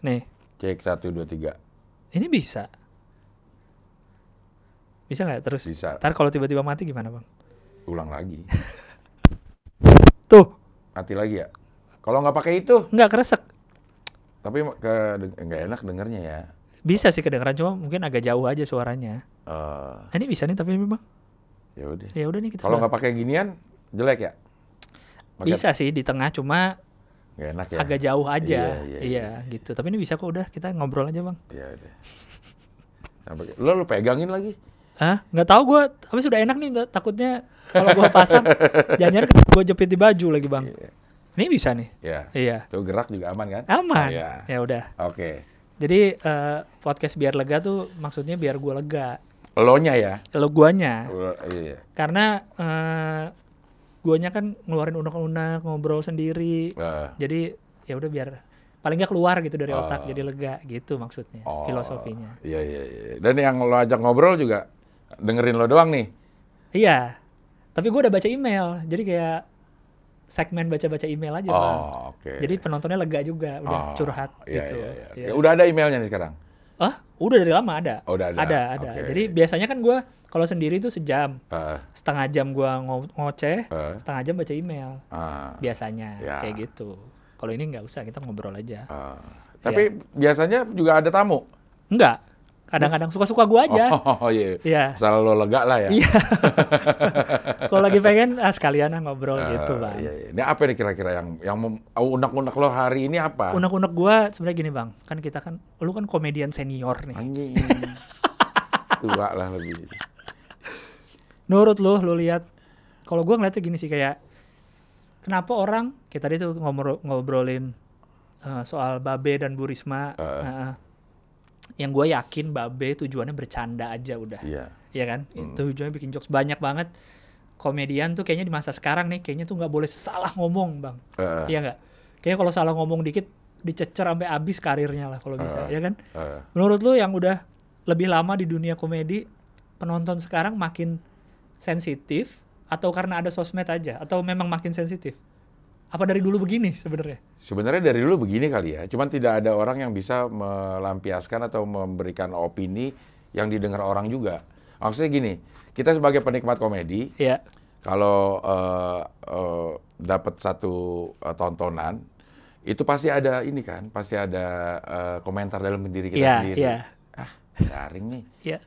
Nih, Cek satu dua tiga. ini bisa. Bisa nggak terus? Bisa. Ntar kalau tiba-tiba mati gimana bang? Ulang lagi. Tuh, Mati lagi ya. Kalau nggak pakai itu, nggak keresek. tapi ke nggak enak dengernya ya. Bisa sih kedengeran cuma mungkin agak jauh aja suaranya. Eh, Nah, ini bisa nih tapi bang. ya udah. Ya udah nih kita. Kalau nggak pakai ginian, jelek ya. Pakai- bisa sih di tengah cuma Nggak enak ya. agak jauh aja. Iya, iya, Iya, gitu. Tapi ini bisa kok udah kita ngobrol aja bang. Ya udah. Sampai- Lo lu pegangin lagi. Hah? Nggak tahu gue. Tapi sudah enak nih. ta- Takutnya kalau gue pasang, jangan gue jepit di baju lagi bang. Iya. Ini bisa nih. Ya. Iya. Tuh gerak juga aman kan? Aman. Iya. Ya udah. Oke. Jadi eh, podcast biar lega tuh maksudnya biar gue lega. Lo-nya ya. Kalau guanya, Lo- Iya. karena eh, guanya kan ngeluarin unek-unek, ngobrol sendiri. Eh, Jadi ya udah biar paling nggak keluar gitu dari otak Oh. jadi lega gitu maksudnya oh. filosofinya. Iya, iya, iya. Dan yang lo ajak ngobrol juga dengerin lo doang nih. Iya. Tapi gue udah baca email, jadi kayak segmen baca-baca email aja. Oh, oke. Jadi penontonnya lega juga, udah Oh, curhat iya, gitu. Iya, iya. Iya. Ya, Udah ada emailnya nih sekarang. Ah, udah dari lama ada. Oh, udah ada. Ada, ada. Oke. Jadi biasanya kan gue kalau sendiri tuh sejam, Eh, setengah jam gue ngo- ngoceh, eh, setengah jam baca email. ah, Biasanya Ya. kayak gitu. Kalau ini nggak usah, kita ngobrol aja. ah. Tapi biasanya juga ada tamu. Enggak, kadang-kadang suka-suka gue aja. Oh, iya. Iya. Asal lo lega lah ya. Iya. Kalau lagi pengen ah sekalian ah ngobrol Eh, gitu, Bang. Iya, iya. Ini apa nih kira-kira yang yang unek-unek lo hari ini apa? Unek-unek gue sebenarnya gini, Bang. Kan kita kan lu kan komedian senior nih. Anjing. Tua lah lebih. Menurut lu, lu lihat kalau gue ngeliatnya gini sih kayak kenapa orang kita tadi tuh ngobrol, ngobrolin eh, soal Babe dan Bu Risma. Eh. eh, yang gue yakin Babe tujuannya bercanda aja udah. Iya. Iya kan? Hmm. Itu tujuannya bikin jokes banyak banget. Komedian tuh kayaknya di masa sekarang nih kayaknya tuh nggak boleh salah ngomong, Bang. Eh, Iya nggak? Kayaknya kalau salah ngomong dikit dicecer sampai habis karirnya lah kalau bisa, Eh. ya kan? eh. Menurut lu yang udah lebih lama di dunia komedi, penonton sekarang makin sensitif atau karena ada sosmed aja atau memang makin sensitif? Apa dari dulu begini sebenarnya? Sebenarnya dari dulu begini kali ya, cuman tidak ada orang yang bisa melampiaskan atau memberikan opini yang didengar orang juga. Maksudnya gini, kita sebagai penikmat komedi, Iya. kalau eh, eh, dapat satu eh, tontonan, itu pasti ada ini kan, pasti ada eh, komentar dalam diri kita Iya, sendiri. iya. Ah, garing nih, Iya.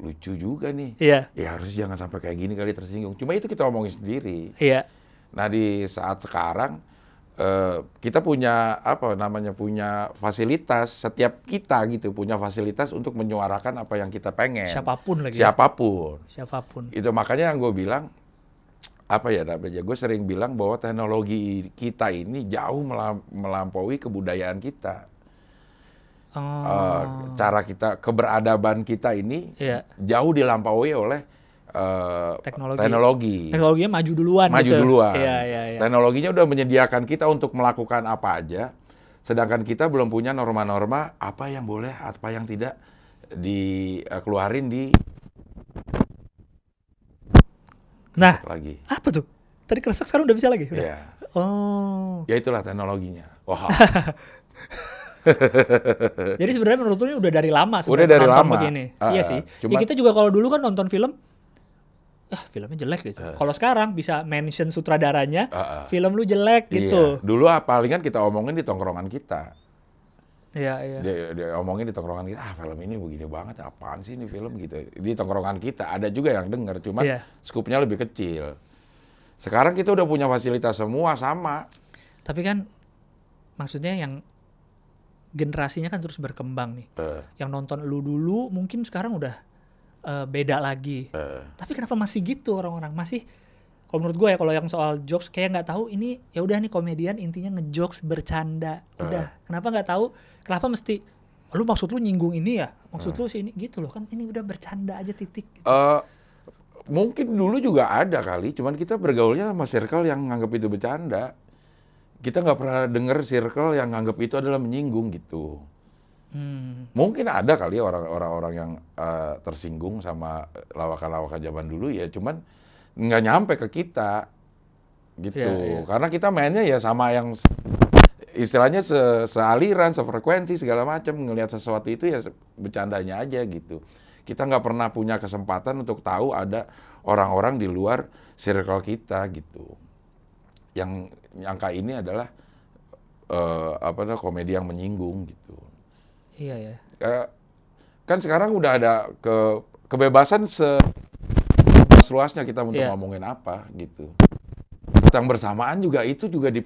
lucu juga nih. Iya. Ya harus jangan sampai kayak gini kali tersinggung. Cuma itu kita omongin sendiri. Iya. Nah di saat sekarang eh, kita punya apa namanya punya fasilitas setiap kita gitu punya fasilitas untuk menyuarakan apa yang kita pengen. Siapa pun lagi. ya. Siapa pun. Siapa pun. Itu makanya yang gue bilang apa ya namanya gue sering bilang bahwa teknologi kita ini jauh melam- melampaui kebudayaan kita. Oh. Cara kita keberadaban kita ini Iya. jauh dilampaui oleh eh, Teknologi. teknologi. Teknologinya maju duluan maju gitu. duluan. Iya, iya, iya. Teknologinya udah menyediakan kita untuk melakukan apa aja, sedangkan kita belum punya norma-norma apa yang boleh, apa yang tidak dikeluarin di Nah, lagi. apa tuh? Tadi kresek sekarang udah bisa lagi? Udah? Ya, Oh. ya itulah teknologinya. Wah, Jadi sebenarnya menurut lu ini udah dari lama Udah sebenarnya dari penonton lama. begini. Ah, iya ah. sih. Cuma- ya kita juga kalau dulu kan nonton film ah filmnya jelek gitu. Ah. Kalau sekarang bisa mention sutradaranya, Ah, ah. film lu jelek gitu. Iya. Dulu palingan kita omongin di tongkrongan kita. Iya, iya. Dia, dia omongin di tongkrongan kita, ah film ini begini banget, apaan sih ini film gitu. Di tongkrongan kita ada juga yang denger, cuman Iya. skupnya lebih kecil. Sekarang kita udah punya fasilitas semua sama. Tapi kan maksudnya yang generasinya kan terus berkembang nih. Eh, Yang nonton lu dulu mungkin sekarang udah eh, beda lagi. eh. Tapi kenapa masih gitu orang-orang? Masih kalau menurut gue ya kalau yang soal jokes kayak nggak tahu ini ya udah nih komedian intinya ngejokes bercanda. Udah. Kenapa nggak tahu? Kenapa mesti lu maksud lu nyinggung ini ya? Maksud lu sih ini gitu loh kan ini udah bercanda aja titik. Eh, mungkin dulu juga ada kali, cuman kita bergaulnya sama circle yang nganggap itu bercanda. Kita nggak pernah denger circle yang nganggap itu adalah menyinggung gitu. Hmm. Mungkin ada kali orang-orang yang eh, tersinggung sama lawakan-lawakan zaman dulu ya, cuman nggak nyampe ke kita gitu. Iya, iya. Karena kita mainnya ya sama yang istilahnya se sealiran, sefrekuensi segala macam ngelihat sesuatu itu ya bercandanya aja gitu. Kita nggak pernah punya kesempatan untuk tahu ada orang-orang di luar circle kita gitu. Yang nyangka ini adalah eh, apa namanya komedi yang menyinggung gitu. Iya ya. Eh, kan sekarang udah ada ke kebebasan se luasnya kita untuk Iya. ngomongin apa gitu. Yang bersamaan juga itu juga di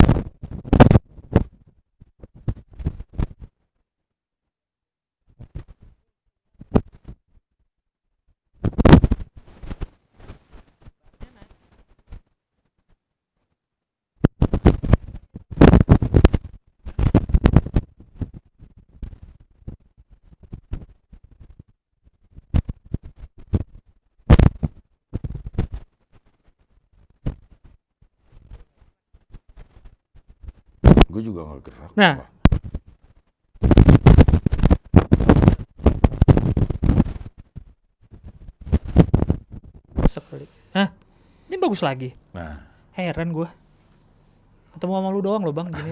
gue gerak. Nah. Sekali. Hah? Ini bagus lagi. Nah, Heran gua. Ketemu sama lu doang loh bang gini.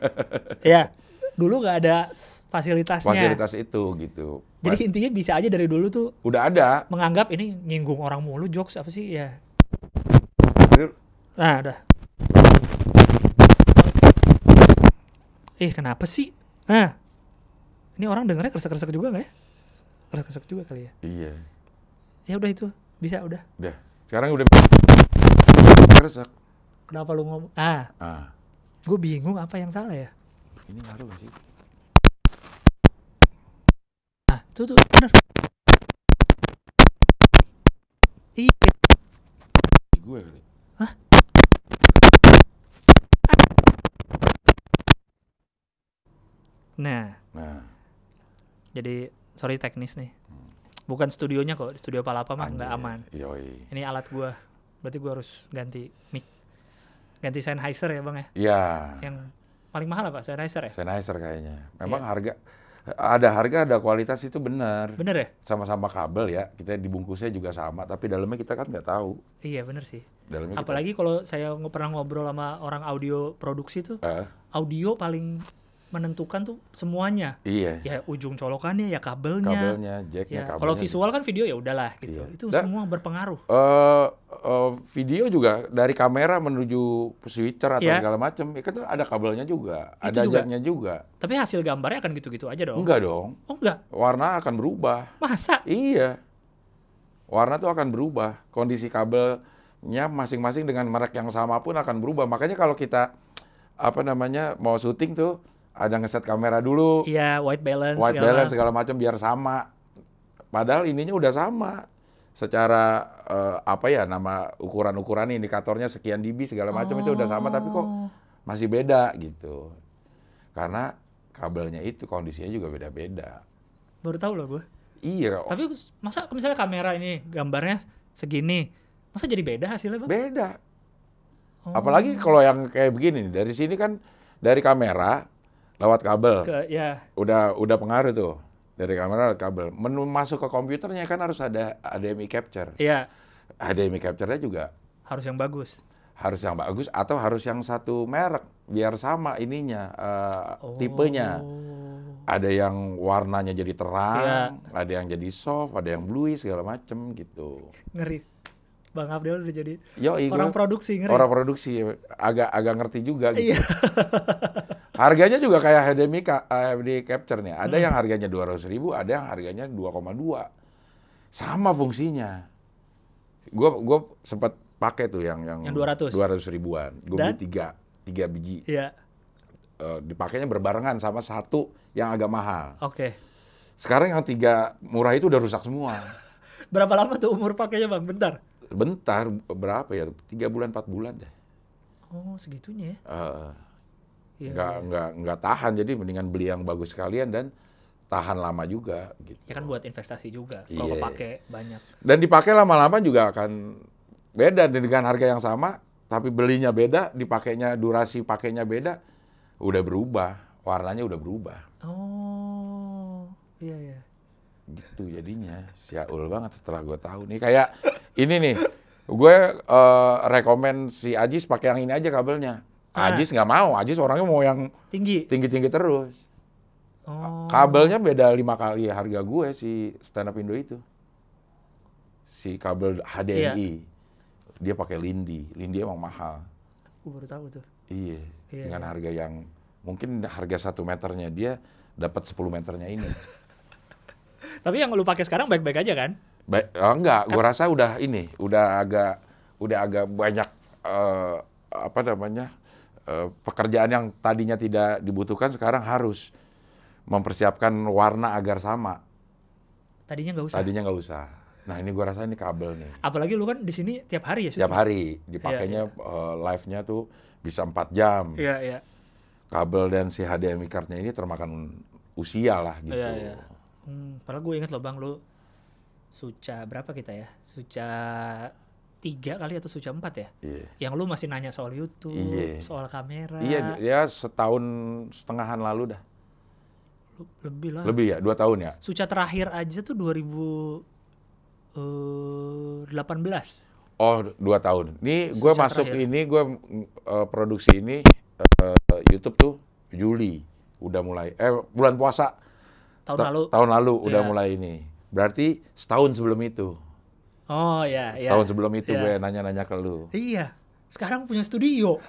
ya, dulu nggak ada fasilitasnya. fasilitas itu gitu. Jadi intinya bisa aja dari dulu tuh udah ada. menganggap ini nyinggung orang mulu jokes apa sih ya. Nah, udah. Eh, kenapa sih? Nah, ini orang dengernya kresek-kresek juga nggak ya? Kresek-kresek juga kali ya. Iya, Ya udah itu, bisa udah. udah. Sekarang udah Keresek. Kenapa lu ngomong? Ah, Ah, gue bingung apa yang salah ya. ini ngaruh gak sih? Nah, tuh tuh bener. Iya, gue kali. Nah, Nah, jadi sorry teknis nih. Bukan studionya kok, studio Palapa mah nggak aman. Yoi. Ini alat gua, berarti gua harus ganti mic, ganti Sennheiser ya bang ya. Iya, Yang paling mahal apa Sennheiser ya? Sennheiser kayaknya. Memang Iya. harga ada harga ada kualitas itu benar. Bener ya? Sama-sama kabel ya. Kita dibungkusnya juga sama, tapi dalamnya kita kan nggak tahu. Iya bener sih. Dalamnya kita- Apalagi kalau saya pernah ngobrol sama orang audio produksi tuh, Eh, audio paling menentukan tuh semuanya. iya. Ya ujung colokannya, ya kabelnya. Kabelnya, jacknya, Ya, kabelnya. kalau visual kan video ya udahlah gitu. Iya. Itu Dan- semua berpengaruh. Eh, eh, video juga dari kamera menuju switcher atau Iya. segala macam, itu kan ada kabelnya juga, Itu ada juga. jacknya juga. Tapi hasil gambarnya akan gitu-gitu aja dong. Enggak dong, Oh enggak? warna akan berubah. Masa? Iya, warna tuh akan berubah. Kondisi kabelnya masing-masing dengan merek yang sama pun akan berubah. Makanya kalau kita apa namanya mau syuting tuh ada ngeset kamera dulu, Iya, white balance. white segala balance segala macam biar sama. Padahal ininya udah sama. Secara eh, apa ya nama ukuran-ukuran indikatornya sekian dB segala macam itu udah sama tapi kok Oh. masih beda gitu. Karena kabelnya itu kondisinya juga beda-beda. Baru tahu loh gue. Iya, Tapi masa misalnya kamera ini gambarnya segini, masa jadi beda hasilnya bang? beda. Oh. Apalagi kalau yang kayak begini dari sini kan dari kamera lewat kabel. ke ya Udah udah pengaruh tuh. Dari kamera lewat kabel. Menu masuk ke komputernya kan harus ada HDMI capture. ya HDMI capture-nya juga harus yang bagus. harus yang bagus atau harus yang satu merek biar sama ininya tipenya. Oh. Ada yang warnanya jadi terang, Iya. ada yang jadi soft, ada yang bluey segala macem gitu. Ngeri. Bang Abdel udah jadi Yo, orang produksi ngeri. orang produksi agak agak ngerti juga gitu. Iya. Harganya juga kayak HDMI, ka- eh, HDMI capture nih. Ada Hmm. yang harganya 200 ribu, ada yang harganya 2,2. Sama fungsinya. Gue gua sempat pakai tuh yang yang Yang 200? 200 ribuan. Gue beli tiga, tiga biji. Iya. Eh, dipakainya berbarengan sama satu yang agak mahal. Oke. Sekarang yang tiga murah itu udah rusak semua. Berapa lama tuh umur pakainya bang? Bentar. Bentar, berapa ya? Tiga bulan, empat bulan deh. Oh segitunya ya. Eh, Iya, nggak iya. nggak nggak tahan jadi mendingan beli yang bagus sekalian dan tahan lama juga gitu. Ya kan buat investasi juga. Iya. Kalau kepake banyak. Dan dipakai lama-lama juga akan beda dengan harga yang sama, tapi belinya beda, dipakainya durasi pakainya beda, udah berubah, warnanya udah berubah. Oh. Iya iya. Gitu jadinya. Syaul banget setelah gue tahu nih kayak ini nih. Gue eh, rekomen si Ajis pakai yang ini aja kabelnya. Ah. Ajis nggak mau, Ajis orangnya mau yang Tinggi. tinggi-tinggi terus. Oh. Kabelnya beda lima kali harga gue si stand up Indo itu. Si kabel HDMI. Dia pakai Lindi. Lindi emang mahal. Gue baru tahu tuh. Iya. Iya, dengan iya. harga yang mungkin harga satu meternya dia dapat 10 meternya ini. Tapi yang lu pakai sekarang baik-baik aja kan? Baik, oh, enggak, gua rasa udah ini, udah agak udah agak banyak eh, apa namanya? Eh, pekerjaan yang tadinya tidak dibutuhkan sekarang harus mempersiapkan warna agar sama. Tadinya nggak usah. Tadinya nggak usah. Nah, ini gua rasa ini kabel nih. Apalagi lu kan di sini tiap hari ya Setiap syuting? hari dipakainya eh, live-nya tuh bisa 4 jam. Iya, iya. Kabel dan si HDMI card-nya ini termakan usia lah gitu. Iya, iya. Hmm, padahal gue inget loh bang, lu Suca berapa kita ya? Suca tiga kali atau Suca empat ya? Iya. Yang lu masih nanya soal YouTube, Iya. soal kamera. Iya, ya setahun setengahan lalu dah. Lebih lah. Lebih ya, dua tahun ya. Suca terakhir aja tuh 2018. Oh, dua tahun. Ini gue masuk terakhir. ini, gue produksi ini eh, YouTube tuh Juli udah mulai. Eh bulan puasa Tahun ta- lalu. tahun lalu udah Iya. mulai ini. Berarti setahun sebelum itu. Oh ya, ya. Setahun sebelum itu Iya. gue nanya-nanya ke lu. Iya. Sekarang punya studio.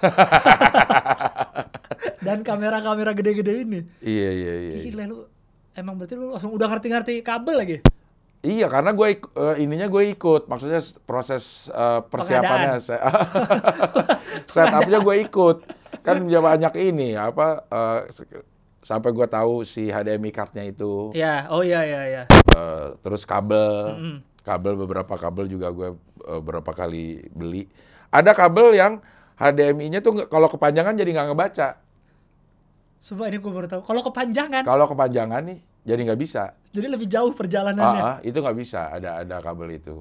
Dan kamera-kamera gede-gede ini. Iya iya iya. Gila lu. Emang berarti lu langsung udah ngerti-ngerti kabel lagi? Iya, karena gue eh, ininya gue ikut. Maksudnya proses eh, persiapannya, se- setupnya gue ikut. Kan ya banyak ini apa eh, se- sampai gue tahu si HDMI cardnya itu, Ya, oh iya iya iya. eh, terus kabel, Mm-mm. Kabel beberapa kabel juga gue eh, berapa kali beli. Ada kabel yang HDMI-nya tuh kalau kepanjangan jadi nggak ngebaca. Coba ini gue baru tahu. Kalau kepanjangan, Kalau kepanjangan nih jadi nggak bisa. jadi lebih jauh perjalanannya. Ah, ah, itu nggak bisa. Ada ada kabel itu.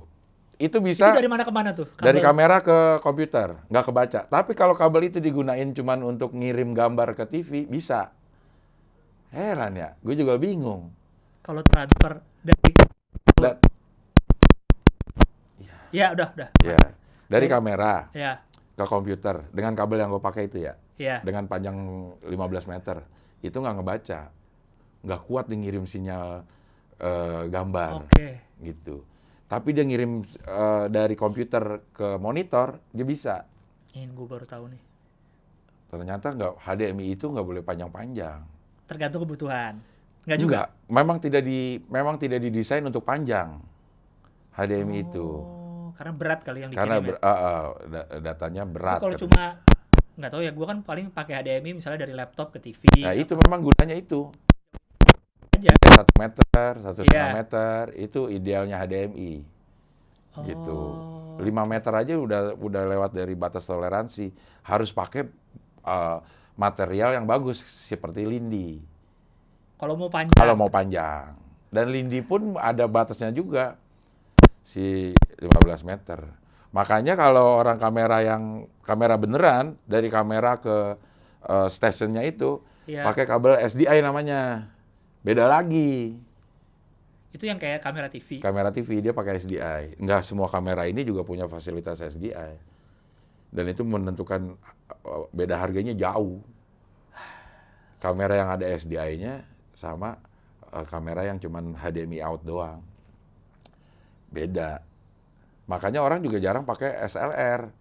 Itu Itu bisa dari mana ke mana tuh? Dari Kabel? kamera ke komputer, nggak kebaca. Tapi kalau kabel itu digunain cuman untuk ngirim gambar ke TV, bisa. Heran ya, gue juga bingung. Kalau transfer dari Da- Ya, udah, udah. ya, dari kamera Ya, ke komputer dengan kabel yang gue pakai itu ya, ya. dengan panjang 15 meter, itu nggak ngebaca, nggak kuat dia ngirim sinyal eh, gambar Oke. gitu. Tapi dia ngirim eh, dari komputer ke monitor, dia bisa. Ini gue baru tahu nih. Ternyata nggak HDMI itu nggak boleh panjang-panjang. Tergantung kebutuhan. Enggak juga. Enggak, memang tidak di memang tidak didesain untuk panjang HDMI itu. Karena berat kali yang Karena dikirim ber- ah, ah, da- datanya ya. berat. Kalau cuma nggak tahu ya, gue kan paling pakai HDMI misalnya dari laptop ke TV Nah, itu memang gunanya itu. aja. Satu meter, satu setengah Iya. meter, itu idealnya HDMI. Gitu. Oh. 5 meter aja udah udah lewat dari batas toleransi. Harus pakai uh, material yang bagus seperti lindi. Kalau mau panjang. Kalau mau panjang. Dan lindi pun ada batasnya juga. Si 15 meter. Makanya kalau orang kamera yang kamera beneran dari kamera ke uh, stationnya itu ya, pakai kabel SDI namanya. Beda lagi. itu yang kayak kamera TV. Kamera TV dia pakai SDI. Enggak semua kamera ini juga punya fasilitas SDI. Dan itu menentukan uh, beda harganya jauh. Kamera yang ada SDI-nya sama uh, kamera yang cuman HDMI out doang. Beda. Makanya orang juga jarang pakai SLR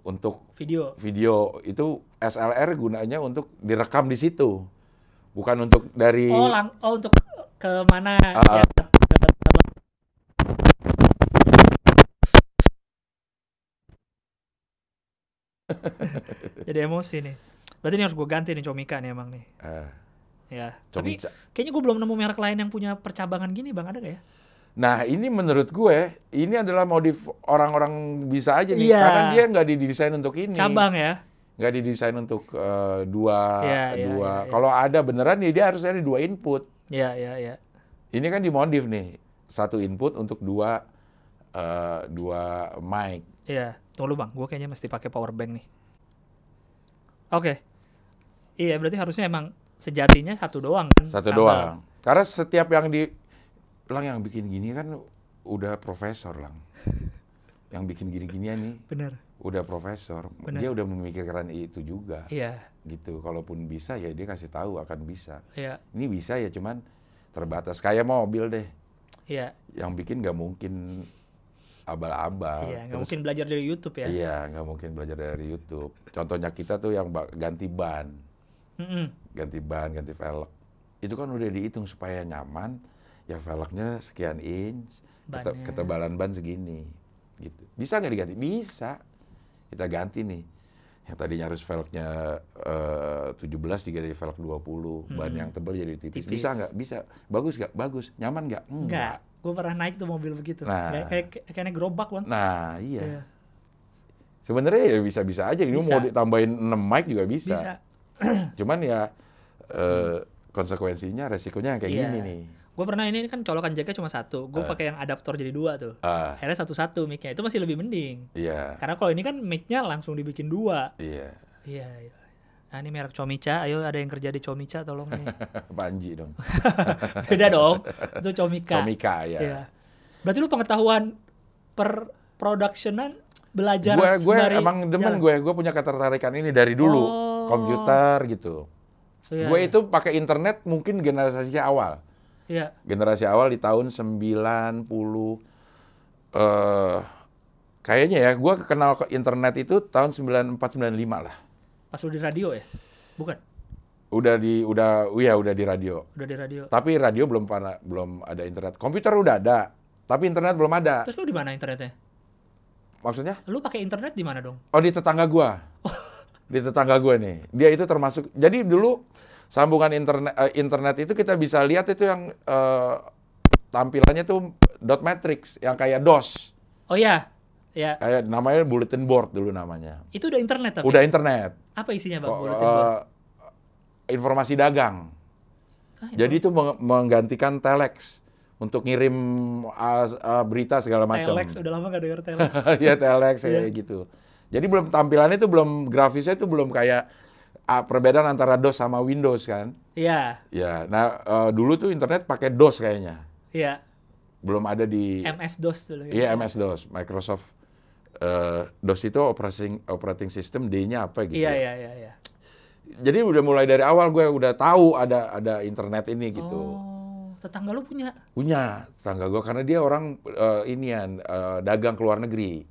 untuk Video. video. Itu SLR gunanya untuk direkam di situ. Bukan untuk dari Oh, lang oh untuk ke mana? Ah, ya, Jadi emosi nih. Berarti ini harus gue ganti nih Comika nih emang nih. eh, Ya. Tapi Comica. kayaknya gue belum nemu merek lain yang punya percabangan gini bang, ada gak ya? Nah, ini menurut gue, ini adalah modif orang-orang bisa aja nih, Iya. karena dia nggak didesain untuk ini, Cabang ya? nggak didesain untuk eh, dua, Iya, iya, dua. iya, iya. Kalau ada beneran nih, dia harus ada dua input. Iya, iya, iya. Ini kan dimodif nih, satu input untuk dua, eh, dua mic. Iya, tunggu bang, gue kayaknya mesti pakai power bank nih. Oke. Iya, berarti harusnya emang sejatinya satu doang kan? Satu doang. Karena setiap yang di, lang yang bikin gini kan udah profesor lang. yang bikin gini-ginian nih, Bener. udah profesor, Bener. dia udah memikirkan itu juga, Iya, gitu. Kalaupun bisa ya dia kasih tahu akan bisa. iya, Ini bisa ya cuman terbatas. Kayak mobil deh, iya, yang bikin nggak mungkin abal-abal. iya. Nggak mungkin belajar dari YouTube ya. Iya, nggak mungkin belajar dari YouTube. Contohnya kita tuh yang ganti ban, Mm-mm. ganti ban, ganti velg. Itu kan udah dihitung supaya nyaman. Ya velgnya sekian inch, kete- ketebalan ban segini, gitu. Bisa nggak diganti? Bisa. Kita ganti nih. Yang tadinya harus velgnya eh, 17 diganti velg 20, ban Mm-mm. yang tebal jadi tipis. Tipis. Bisa nggak? Bisa. Bagus nggak? Bagus. Nyaman nggak? Enggak. Gue pernah naik tuh mobil begitu. Nah. Kayak, kayak, gerobak bang. Nah, iya. Iya. Sebenarnya ya bisa-bisa aja. Ini Bisa. mau ditambahin 6 mic juga bisa. Bisa. Cuman ya eh, konsekuensinya, resikonya kayak Iya. gini nih. Gue pernah ini kan colokan jacknya cuma satu. Gue Eh. pakai yang adaptor jadi dua tuh. Ah, Akhirnya satu-satu mic-nya. Itu masih lebih mending. iya, Karena kalau ini kan mic-nya langsung dibikin dua. iya. Iya, iya. Nah ini merek Comica. Ayo ada yang kerja di Comica tolong nih. Panji dong. Beda dong. Itu Comica. Comika ya. Iya. Berarti lu pengetahuan per productionan belajar Gue gue emang demen jalan? gue, gue punya ketertarikan ini dari dulu. Oh. Komputer gitu. Iya, gue iya. itu pakai internet mungkin generasi awal. Iya. Generasi awal di tahun 90 eh kayaknya ya gue kenal ke internet itu tahun 94 95 lah. Pas lu di radio ya? Bukan. Udah di udah iya udah di radio. Udah di radio. Tapi radio belum pernah belum ada internet. Komputer udah ada, tapi internet belum ada. Terus lu di mana internetnya? Maksudnya? Lu pakai internet di mana dong? Oh di tetangga gua. di tetangga gua nih. Dia itu termasuk. Jadi dulu sambungan internet eh, internet itu kita bisa lihat itu yang eh, tampilannya tuh dot matrix yang kayak DOS. Oh iya. Ya, Kayak namanya bulletin board dulu namanya. itu udah internet tapi. Udah internet. Apa isinya Bang? Oh, Bulletin board? eh, informasi dagang. Ah, Jadi itu meng- menggantikan telex untuk ngirim uh, uh, berita segala macam. Telex, udah lama gak telex. Iya telex Iya. kayak gitu. Jadi belum tampilannya itu belum grafisnya itu belum kayak perbedaan antara DOS sama Windows kan. Iya, Ya, nah eh, dulu tuh internet pakai DOS kayaknya. iya. Belum ada di MS-DOS dulu. ya. Iya MS DOS, Microsoft eh, DOS itu operating operating system D-nya apa gitu. Iya, ya. iya, iya, iya. Jadi udah mulai dari awal gue udah tahu ada ada internet ini gitu. Oh, tetangga lu punya. Punya tangga gue karena dia orang eh, inian eh, dagang ke luar negeri.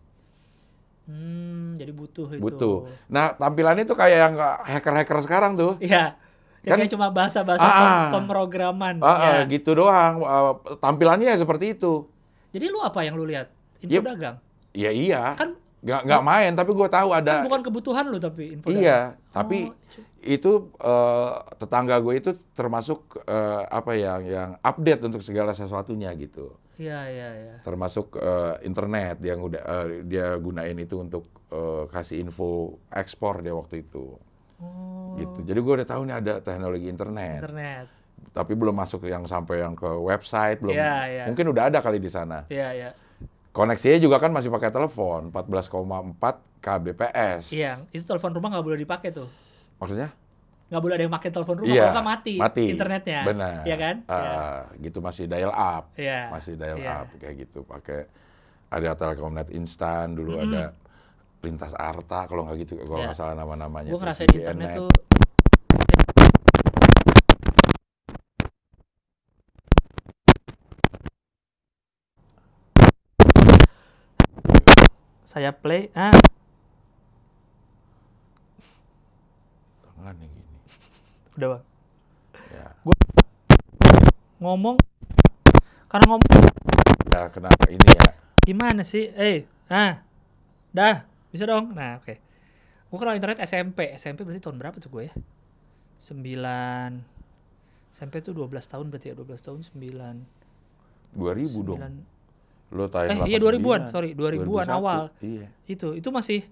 Hmm, jadi butuh itu. Butuh. Nah, tampilannya tuh kayak yang hacker-hacker sekarang tuh. Iya. Ya Kan- kayak cuma bahasa-bahasa Ah, pem- ah. pemrograman. Ah, ya. gitu doang. Ah, tampilannya ya seperti itu. Jadi lu apa yang lu lihat? Info Yep. dagang. Ya iya. Kan Nggak, nggak main, tapi gue tahu kan ada. bukan kebutuhan lu tapi info dagang. iya, tapi Oh, itu eh, tetangga gue itu termasuk eh, apa ya, yang update untuk segala sesuatunya gitu. Iya, iya, iya. Termasuk eh, internet yang udah eh, dia gunain itu untuk eh, kasih info ekspor dia waktu itu. Oh, Gitu. Jadi gue udah tahu nih ada teknologi internet. internet. Tapi belum masuk yang sampai yang ke website belum. Iya, iya. Mungkin udah ada kali di sana. Iya, iya. Koneksinya juga kan masih pakai telepon 14,4 kbps. Iya, itu telepon rumah nggak boleh dipakai tuh. Maksudnya? Nggak boleh ada yang pakai telepon rumah, Iya, kalau mati, mati. internetnya. Benar. Iya kan? Ah, Iya. gitu masih dial up. Iya. Masih dial Iya. up kayak gitu pakai ada Telkomnet instan dulu Mm-mm. ada lintas arta kalau nggak gitu kalau Iya. nggak salah nama-namanya. Gue ngerasain GNet. internet tuh saya play ah Tangan yang gini. Udah bang Ya. ngomong karena ngomong ya kenapa ini ya? gimana sih eh ah dah bisa dong nah oke gue kenal internet SMP SMP berarti tahun berapa tuh gue ya sembilan SMP tuh 12 tahun berarti ya 12 tahun 9 2000 dong. Lo tahun Eh, iya, 2000-an, 89. sorry, 2000-an 2001. awal. Iya. itu itu masih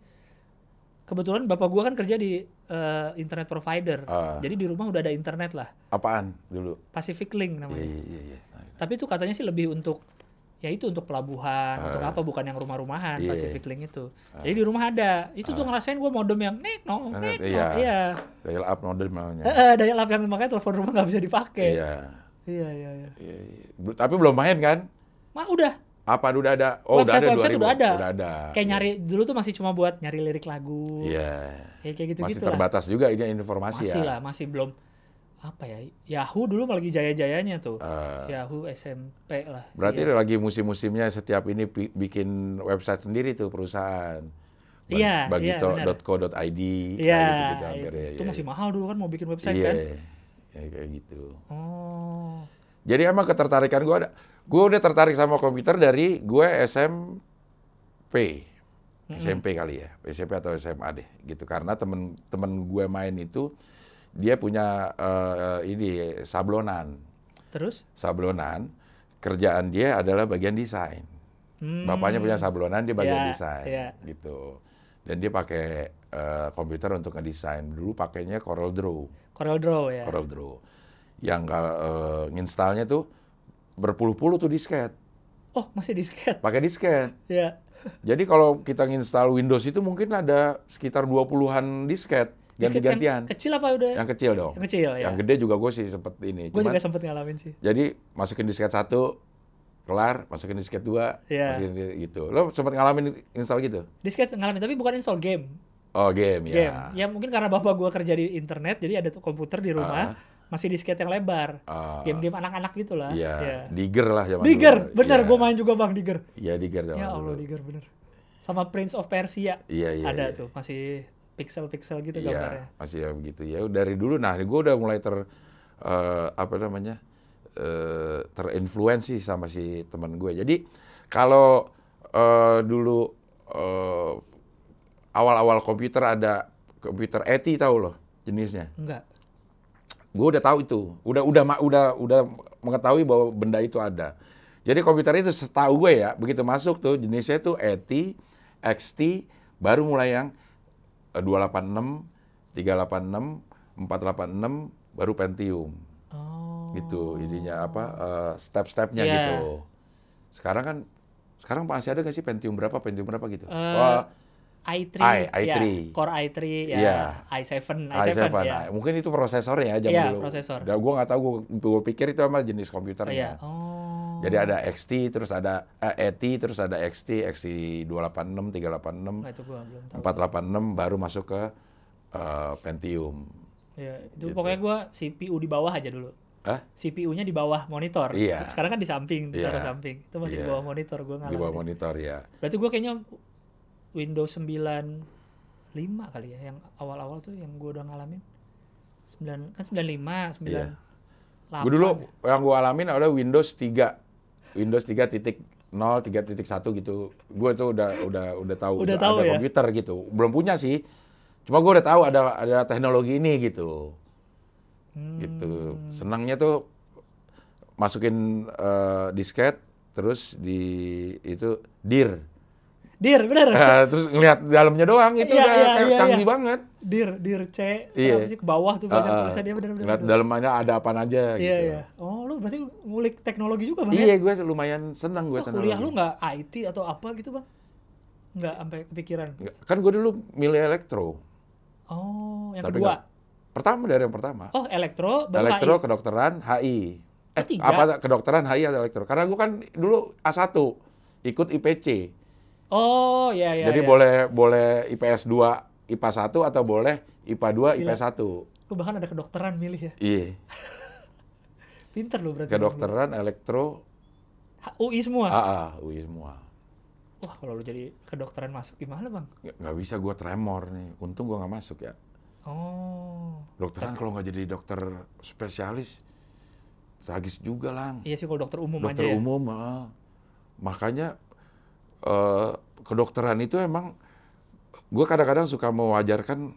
kebetulan bapak gua kan kerja di eh, internet provider Ah. jadi di rumah udah ada internet lah Apaan dulu? Pacific Link Iya, namanya iya, iya. iya. Nah, tapi itu katanya sih lebih untuk ya itu untuk pelabuhan untuk Ah. apa bukan yang rumah-rumahan Iya. Pacific Link itu Ah. jadi di rumah ada itu tuh Ah. ngerasain gua modem yang nek no nek no iya. iya dial up model namanya. Eh, eh, daya lap yang makanya telepon rumah nggak bisa dipakai Iya. iya iya iya Iya, iya. Tapi belum main kan? mah udah Apa udah ada? Oh, udah Website- ada website 2000. udah ada. Udah ada. Kayak Iya. nyari dulu tuh masih cuma buat nyari lirik lagu. Iya. Ya, kayak gitu-gitu Masih lah. terbatas juga ini informasi Masih ya. lah, masih belum apa ya? Yahoo dulu lagi jaya-jayanya tuh. Eh, Yahoo SMP lah. berarti Iya. lagi musim-musimnya setiap ini bikin website sendiri tuh perusahaan. Iya, iya. Bagito.co.id Iya, kayak gitu-gitu hampir itu, ya. itu ya, masih ya. mahal dulu kan mau bikin website Iya, kan. ya, kayak gitu. Oh. Jadi emang ketertarikan gue ada, gue udah tertarik sama komputer dari gue SMP, Mm-mm. SMP kali ya, SMP atau SMA deh, gitu. Karena temen-temen gue main itu dia punya eh, ini sablonan, Terus? sablonan. Kerjaan dia adalah bagian desain. Hmm. Bapaknya punya sablonan, dia bagian Iya, desain, iya. gitu. Dan dia pakai eh, komputer untuk ngedesain. Dulu pakainya Corel Draw. Corel Draw ya. Corel Draw. Yang uh, nginstalnya tuh berpuluh-puluh tuh disket, Oh, masih disket. pakai disket. Ya. Jadi kalau kita nginstal Windows itu mungkin ada sekitar 20-an disket Disket ganti-gantian. Yang kecil apa udah? Yang kecil dong. Yang kecil ya. Yang gede juga gue sih sempet ini. Gue juga sempet ngalamin sih. jadi masukin disket satu, kelar, masukin disket dua, Iya. masukin gitu. Lo sempet ngalamin install gitu? Disket ngalamin tapi bukan install game. Oh game, Game. ya. Ya mungkin karena bapak gua kerja di internet jadi ada komputer di rumah masih disket yang lebar. Ah, Game-game anak-anak gitu lah. Iya, Ya. Digger lah zaman Digger, dulu. bener Iya. gue main juga Bang Digger. Iya Digger zaman Ya dulu. Allah Digger bener. Sama Prince of Persia Iya, iya. ada iya. tuh masih pixel-pixel gitu Iya, gambarnya. masih ya begitu ya. Dari dulu, nah gue udah mulai ter eh, apa namanya eh, terinfluensi sama si teman gue. Jadi kalau eh, dulu eh, awal-awal komputer ada komputer ETI tahu loh jenisnya. Enggak. Gue udah tahu itu, udah udah udah udah mengetahui bahwa benda itu ada. Jadi komputer itu setahu gue ya, begitu masuk tuh jenisnya tuh ETI, XT, baru mulai yang eh, 286, 386, 486, baru Pentium Oh. gitu. Ininya apa eh, step-stepnya Iya. gitu. Sekarang kan sekarang masih ada nggak sih Pentium berapa, Pentium berapa gitu? Eh, Wah, i3, i, ya, i3. Core i3 ya, Iya. i7, i7, i7, ya. nah, mungkin itu prosesornya ya zaman Iya, dulu. prosesor. Dan gue nggak tahu, gue pikir itu sama jenis Oh, komputernya. iya. Oh. Jadi ada XT, terus ada eh, ET, terus ada XT, XT 286, 386, Nah, itu gua belum tahu. 486, baru masuk ke eh, Pentium. Ya, itu Gitu. pokoknya gua CPU di bawah aja dulu. Hah? CPU-nya di bawah monitor. Iya. Sekarang kan di samping, ditaruh Iya. samping. Itu masih di Iya. bawah monitor gua Di ngalamin. bawah monitor ya. Berarti gua kayaknya Windows 95 kali ya yang awal-awal tuh yang gua udah ngalamin. 9 kan 95, 98. Iya. Gue dulu yang gue alamin ada Windows 3. Windows 3.0, 3.1 gitu. Gue tuh udah udah udah tahu Udah udah tahu ada ya? komputer gitu. Belum punya sih. Cuma gue udah tahu ada ada teknologi ini gitu. Hmm. gitu. Senangnya tuh masukin eh, disket terus di itu dir. Dir, bener. Eh, terus ngelihat dalamnya doang itu Iya, udah iya, kayak iya, canggih iya. banget. dir, dir C. Iya. Apa sih ke bawah tuh banyak Eh, eh, tulisannya bener-bener. Ngeliat dalamnya ada apa aja Iya, gitu. iya. Oh, lu berarti ngulik teknologi juga, Bang? ya? Iya, gue lumayan senang gue Oh, kuliah lu nggak IT atau apa gitu bang? Nggak sampai kepikiran. Kan gue dulu milih elektro. Oh, yang Tapi kedua. Pertama dari yang pertama. Oh, elektro, baru elektro, HI. kedokteran, HI. Eh, tiga. apa kedokteran, HI atau elektro? Karena gue kan dulu A1, ikut IPC. Oh, ya ya. Jadi ya. boleh boleh IPS 2, IPA 1 atau boleh IPA 2, Gila. IPS 1. Lu bahkan ada kedokteran milih ya. Iya. Pinter lu berarti. Kedokteran, elektro, Ha- UI semua. AA, UI semua. Wah, kalau lu jadi kedokteran masuk gimana bang? Nggak, nggak bisa gue tremor nih. Untung gue nggak masuk ya. Oh. Dokteran kalau nggak jadi dokter spesialis, tragis juga lang. Iya sih kalau dokter umum dokter aja ya. umum, ah. makanya eh, kedokteran itu emang gue kadang-kadang suka mewajarkan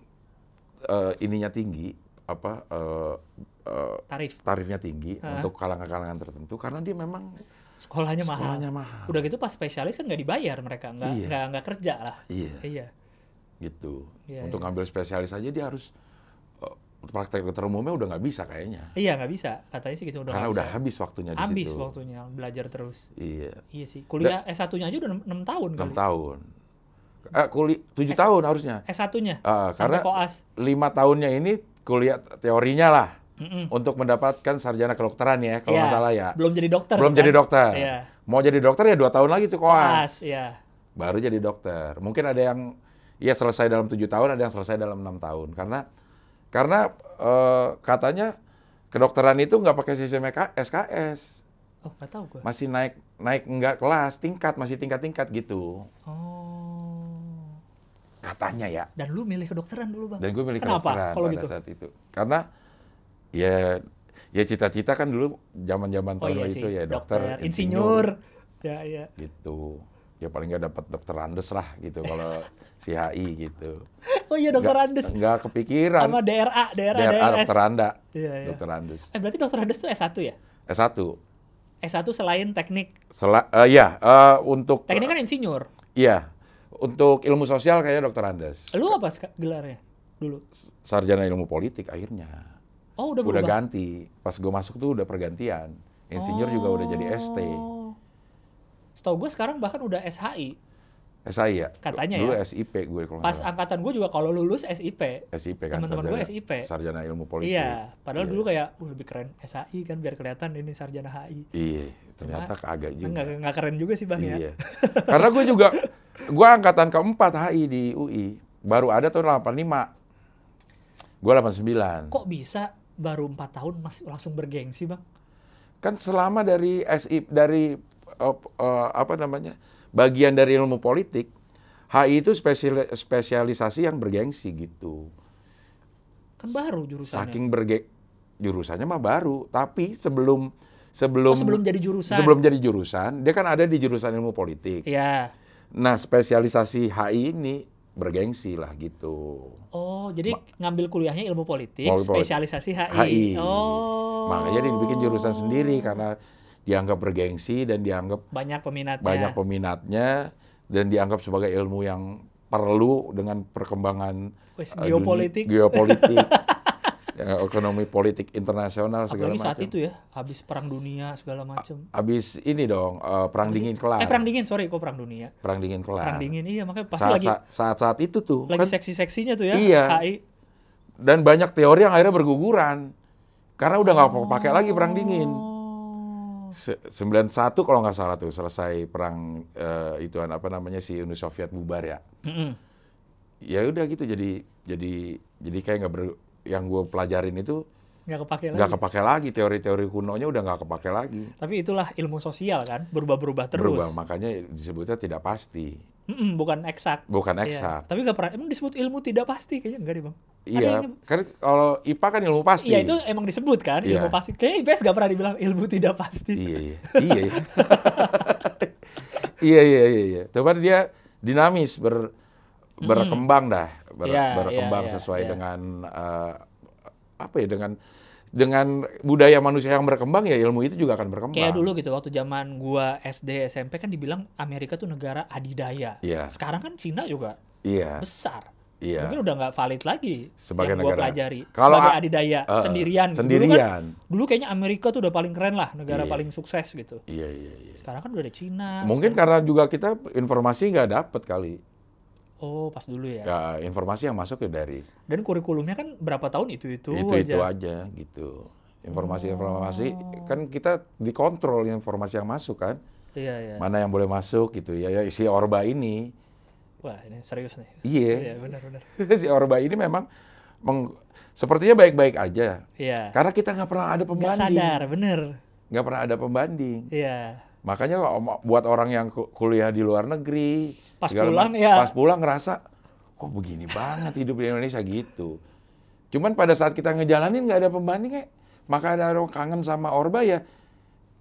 eh, ininya tinggi, apa eh, eh, Tarif. tarifnya tinggi Ah. untuk kalangan-kalangan tertentu karena dia memang Sekolahnya mahal. sekolahnya mahal. Udah gitu pas spesialis kan nggak dibayar mereka, nggak Iya. nggak kerja lah. Iya, Iya. gitu. Iya, untuk iya. ngambil spesialis aja dia harus praktek dokter umumnya udah nggak bisa kayaknya. Iya nggak bisa, katanya sih gitu udah karena udah bisa. habis waktunya di habis situ. waktunya belajar terus. Iya, Iya sih. Kuliah S1-nya aja udah 6 tahun enam tahun. Eh, kuliah tujuh S- tahun harusnya. S1-nya Ah, sampai karena koas. lima tahunnya ini kuliah teorinya lah Mm-mm. untuk mendapatkan sarjana kedokteran ya kalau Iya. nggak salah ya. Belum jadi dokter. Belum kan? jadi dokter. Iya. mau jadi dokter ya dua tahun lagi tuh koas. Pas, ya. baru jadi dokter. Mungkin ada yang ya selesai dalam tujuh tahun, ada yang selesai dalam enam tahun. Karena karena eh, katanya kedokteran itu nggak pakai sistem SKS, Oh, nggak tahu gue. masih naik naik nggak kelas, tingkat masih tingkat-tingkat gitu. Oh. Katanya ya. Dan lu milih kedokteran dulu, Bang. Dan gue milih Kenapa kedokteran kalau pada gitu? saat itu. Karena ya ya cita-cita kan dulu zaman-zaman Oh tahun iya itu sih, ya dokter, insinyur. Ya, iya. gitu. Ya paling nggak dapat dokter Andes lah gitu kalau si HI gitu. Oh iya, dokter Nggak- Andes. Nggak kepikiran. Sama DRA, DRA, DRA DRS. dokter Anda, Iya, iya. dokter Andes. Eh, berarti dokter Andes tuh S1 ya? S1. S1 selain teknik. Sela, eh, ya, eh, untuk Teknik kan insinyur. Iya. Untuk ilmu sosial kayaknya dokter Andes. Lu apa gelarnya dulu? Sarjana ilmu politik akhirnya. Oh, udah Udah berubah. ganti. Pas gue masuk tuh udah pergantian. Insinyur juga udah jadi ST. Oh. Setahu gue sekarang bahkan udah SHI. SI ya? Katanya Dulu ya. SIP gue kalau Pas salah. angkatan gue juga kalau lulus SIP. SIP kan. teman-teman gue SIP. Sarjana ilmu politik. Iya, padahal Iya. dulu kayak uh, lebih keren SHI kan biar kelihatan ini sarjana HI. Iya, ternyata kagak juga. Enggak enggak keren juga sih Bang ya. Iya. Karena gue juga, gue angkatan keempat HI di UI. Baru ada tahun 85. Gue 89. Kok bisa baru empat tahun masih langsung bergengsi Bang? Kan selama dari SI, dari eh, eh, apa namanya, bagian dari ilmu politik, HI itu spesial, spesialisasi yang bergengsi gitu. Kan baru jurusannya. Saking berge jurusannya mah baru, tapi sebelum sebelum oh, sebelum jadi jurusan. sebelum jadi jurusan, dia kan ada di jurusan ilmu politik. Iya. Nah, spesialisasi HI ini bergengsi lah gitu. Oh, jadi ngambil kuliahnya ilmu politik, politik. spesialisasi HI. HI. Oh. Makanya dia dibikin jurusan sendiri karena dianggap bergengsi dan dianggap banyak peminatnya. banyak peminatnya dan dianggap sebagai ilmu yang perlu dengan perkembangan eh, geopolitik. dunia- geopolitik, ya, ekonomi politik internasional segala Apalagi saat macam. itu ya, habis perang dunia segala macam. Habis ini dong eh, perang dingin kelar. Eh perang dingin, sorry, kok perang dunia. Perang dingin kelar. Perang dingin, iya makanya pasti Saat, lagi saat, saat saat itu tuh lagi kan seksi-seksinya tuh ya Iya. HI. dan banyak teori yang akhirnya berguguran karena udah nggak mau pakai lagi perang dingin. Oh. Se- 91 kalau nggak salah tuh selesai perang eh, ituan apa namanya si Uni Soviet bubar ya. Mm-mm. Ya udah gitu jadi jadi jadi kayak nggak ber yang gue pelajarin itu Nggak kepake lagi. nggak kepake lagi teori-teori kunonya udah nggak kepake lagi. Tapi itulah ilmu sosial kan, berubah-berubah terus. Berubah makanya disebutnya tidak pasti, Mm-mm, bukan eksak. bukan Iya. eksak. Tapi nggak pernah, emang disebut ilmu tidak pasti kayaknya enggak deh bang. Ada Iya, yang- kan kalau IPA kan ilmu pasti. Iya itu emang disebut kan Iya. ilmu pasti. Kayaknya IPS nggak pernah dibilang ilmu tidak pasti. Iya, iya. Iya, iya. iya, iya, iya, iya. Coba dia dinamis, ber, berkembang dah, ber- Iya, berkembang iya, iya, sesuai iya. dengan eh, apa ya dengan dengan budaya manusia yang berkembang ya ilmu itu juga akan berkembang. Kayak dulu gitu waktu zaman gua SD SMP kan dibilang Amerika tuh negara adidaya. Iya, Sekarang kan Cina juga iya, besar. iya. Mungkin udah nggak valid lagi Sebagai yang gua negara. pelajari. Kalau Sebagai adidaya Eh, sendirian. gitu. Dulu kan Sendirian. dulu kayaknya Amerika tuh udah paling keren lah, negara Iya. paling sukses gitu. Iya, iya, iya. Sekarang kan udah ada Cina. Mungkin sekarang- karena juga kita informasi nggak dapet kali. Oh, pas dulu ya. Ya, informasi yang masuk ya dari Dan kurikulumnya kan berapa tahun itu-itu itu aja. itu aja gitu. Informasi-informasi Oh. kan kita dikontrol informasi yang masuk kan. Iya, iya. mana yang boleh masuk gitu ya, ya si Orba ini Wah, ini serius nih. iya Iya, benar benar. si Orba ini memang meng- sepertinya baik-baik aja Iya. karena kita nggak pernah ada pembanding sadar, bener. nggak pernah ada pembanding Iya. Makanya buat orang yang ku- kuliah di luar negeri Pas pulang, ya. pas pulang ngerasa kok begini banget hidup di Indonesia gitu cuman pada saat kita ngejalanin nggak ada pembanding kayak maka ada orang kangen sama Orba ya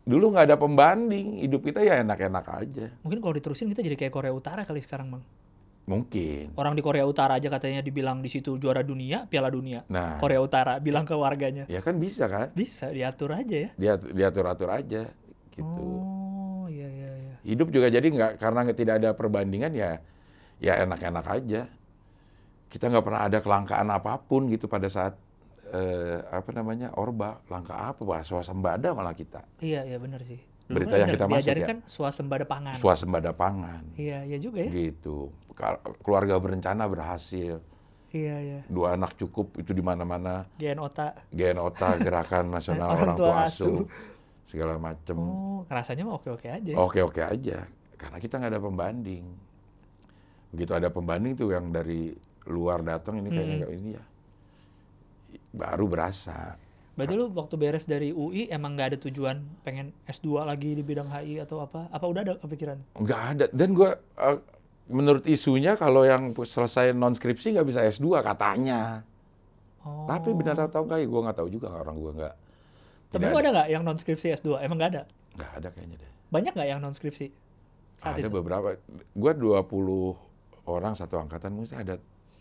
dulu nggak ada pembanding hidup kita ya enak-enak aja Mungkin kalau diterusin kita jadi kayak Korea Utara kali sekarang, Bang. mungkin Orang di Korea Utara aja katanya dibilang di situ juara dunia, Piala Dunia. nah Korea Utara bilang ke warganya. Ya kan bisa kan? Bisa diatur aja ya. Dia diatur-atur aja gitu. Oh. Hidup juga jadi nggak karena tidak ada perbandingan ya ya enak-enak aja. Kita nggak pernah ada kelangkaan apa pun gitu pada saat eh, apa namanya orba langka apa wah swasembada malah kita Iya iya benar sih. Berita yang kita masuk ya? kan swasembada pangan. swasembada pangan Iya iya juga ya. gitu. Keluarga berencana berhasil, Iya iya. dua anak cukup itu di mana-mana. GN otak. GNOTA Gerakan Nasional Orang Orang, Tua Asuh. Asuh. Segala macem. Oh, rasanya mah oke-oke aja. Oke-oke aja, karena kita nggak ada pembanding. Begitu ada pembanding tuh yang dari luar datang ini kayaknya Hmm. ini ya, baru berasa. Berarti lu waktu beres dari UI emang nggak ada tujuan pengen S2 lagi di bidang HI atau apa? Apa udah ada kepikiran? Nggak ada. Dan gua eh, menurut isunya kalau yang selesai non skripsi nggak bisa S2 katanya. Oh. Tapi benar atau enggak ya gue nggak tahu juga orang gue nggak. Tapi lu ada nggak yang non skripsi S2? Emang nggak ada? Nggak ada kayaknya deh. Banyak nggak yang non skripsi saat ada itu? beberapa. Gue 20 orang satu angkatan mungkin ada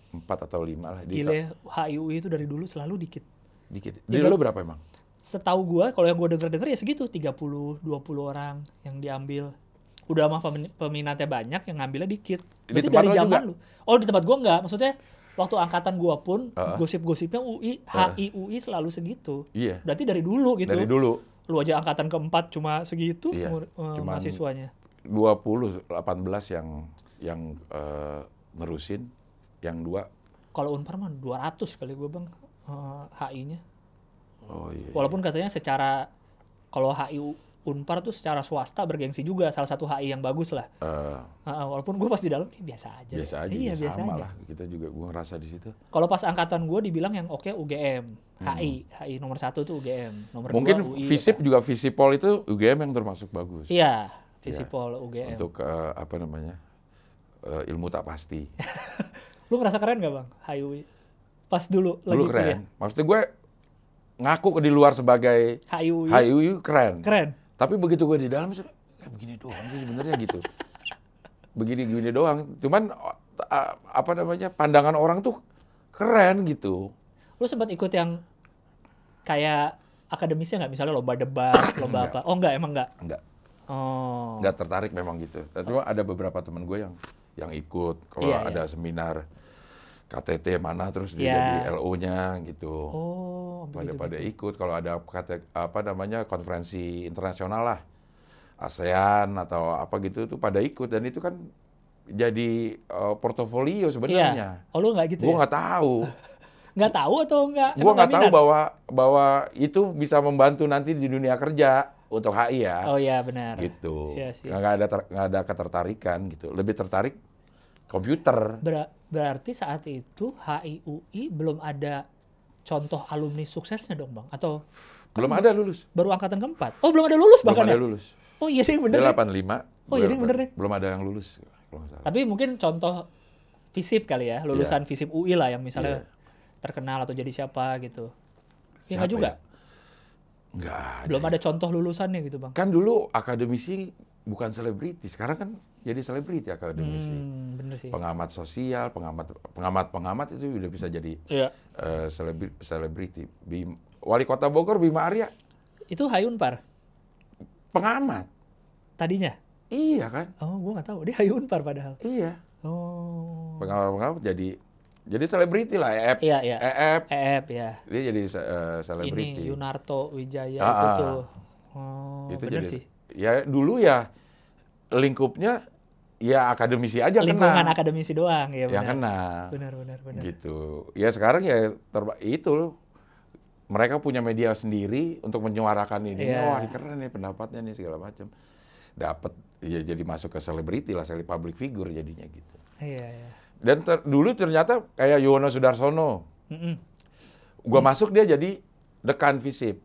empat atau lima lah. Di, Gile, HI UI itu dari dulu selalu dikit. Dikit. Di Di bel- lu berapa emang? Setahu gua, kalau yang gua denger-denger ya segitu, 30, 20 orang yang diambil. Udah mah pemin- peminatnya banyak, yang ngambilnya dikit. Di Berarti tempat dari zaman juga? lu. Oh, di tempat gua enggak. Maksudnya waktu angkatan gua pun Heeh. gosip-gosipnya UI, Heeh. HI UI selalu segitu. Iya. Berarti dari dulu gitu. Dari dulu Lu aja angkatan keempat cuma segitu Iya, umur- eh, cuman- mahasiswanya. 20, 18 yang yang eh, nerusin, yang dua. Kalau Unpar mah 200 kali gua Bang eh, HI-nya. Oh iya. Walaupun katanya secara kalau HI Unpar tuh secara swasta bergengsi juga salah satu HI yang bagus lah. Eh, Heeh, walaupun gue pas di dalam kayak biasa aja. biasa aja, Iya, ya biasa sama aja. lah. Kita juga gue ngerasa di situ. Kalau pas angkatan gue dibilang yang oke UGM, Hmm. HI, HI nomor satu tuh UGM, nomor Mungkin dua UI. Visip apa. juga Visipol itu UGM yang termasuk bagus. Iya, Visipol UGM. Untuk eh, apa namanya? eh, ilmu tak pasti. Lu merasa keren gak bang, HI UI? Pas dulu, lagi Dulu kuliah. keren. Maksudnya gue ngaku di luar sebagai HI UI, HIU keren. keren. Tapi begitu gue di dalam, kayak begini doang sih sebenarnya gitu. Begini-gini doang. Cuman apa namanya pandangan orang tuh keren gitu. Lu sempat ikut yang kayak akademisnya nggak? Misalnya lomba debat, lomba apa? Oh enggak, emang enggak? Enggak, Oh. enggak tertarik memang gitu. Tapi cuma ada beberapa temen gue yang yang ikut. Kalau Iya, ada iya. seminar KTT mana terus dia Iya. jadi LO-nya gitu. Oh, pada begitu, pada begitu. ikut kalau ada kata apa namanya konferensi internasional lah ASEAN atau apa gitu tuh pada ikut dan itu kan jadi eh, portofolio sebenarnya. Oh lu nggak gitu Gue ya? nggak tahu, Nggak tahu atau nggak? gue nggak tahu bahwa bahwa itu bisa membantu nanti di dunia kerja untuk HI ya, Oh iya benar. gitu. Iya sih. Nggak ada nggak ada ketertarikan gitu, lebih tertarik komputer. Ber- berarti saat itu HIUI belum ada contoh alumni suksesnya dong bang? Atau Belum ada lulus, baru angkatan keempat? Oh belum ada lulus belum bahkan ada ya? lulus. Oh iya deh bener Dia deh. 85. Oh, gue jadi bener nih. Belum ada yang lulus. nggak. Tapi mungkin contoh FISIP kali ya, lulusan FISIP UI lah yang misalnya Iya. terkenal atau jadi siapa gitu. Ya Siapa nggak juga. Nggak ada. Belum ada contoh lulusannya gitu bang. Kan dulu akademisi bukan selebriti, sekarang kan jadi selebriti akademisi. Hmm, bener sih. Pengamat sosial, pengamat pengamat pengamat itu udah bisa jadi Iya. eh, selebri- selebriti. Bim- Wali Kota Bogor Bima Arya Itu Hayunpar pengamat. tadinya. Iya kan? Oh gua nggak tahu. Dia Hayunpar padahal. Iya. Oh. Pengamat-pengamat jadi jadi selebriti lah, EF. Iya iya. EF EF ya. dia jadi eh, selebriti. Ini Yunarto Wijaya Ah, itu ah. tuh. Oh, itu bener jadi sih. ya dulu ya lingkupnya ya akademisi aja Lingkungan kena. akademisi doang ya yang benar. kena. Benar benar benar. gitu. Ya sekarang ya terba itu mereka punya media sendiri untuk menyuarakan ini. Iya. Wah, ini keren nih pendapatnya nih segala macam. Dapat ya jadi masuk ke selebriti lah, selebriti public figure jadinya gitu. Iya iya. Dan ter- dulu ternyata kayak Yono Sudarsono, Mm-mm. gua masuk dia jadi dekan FISIP.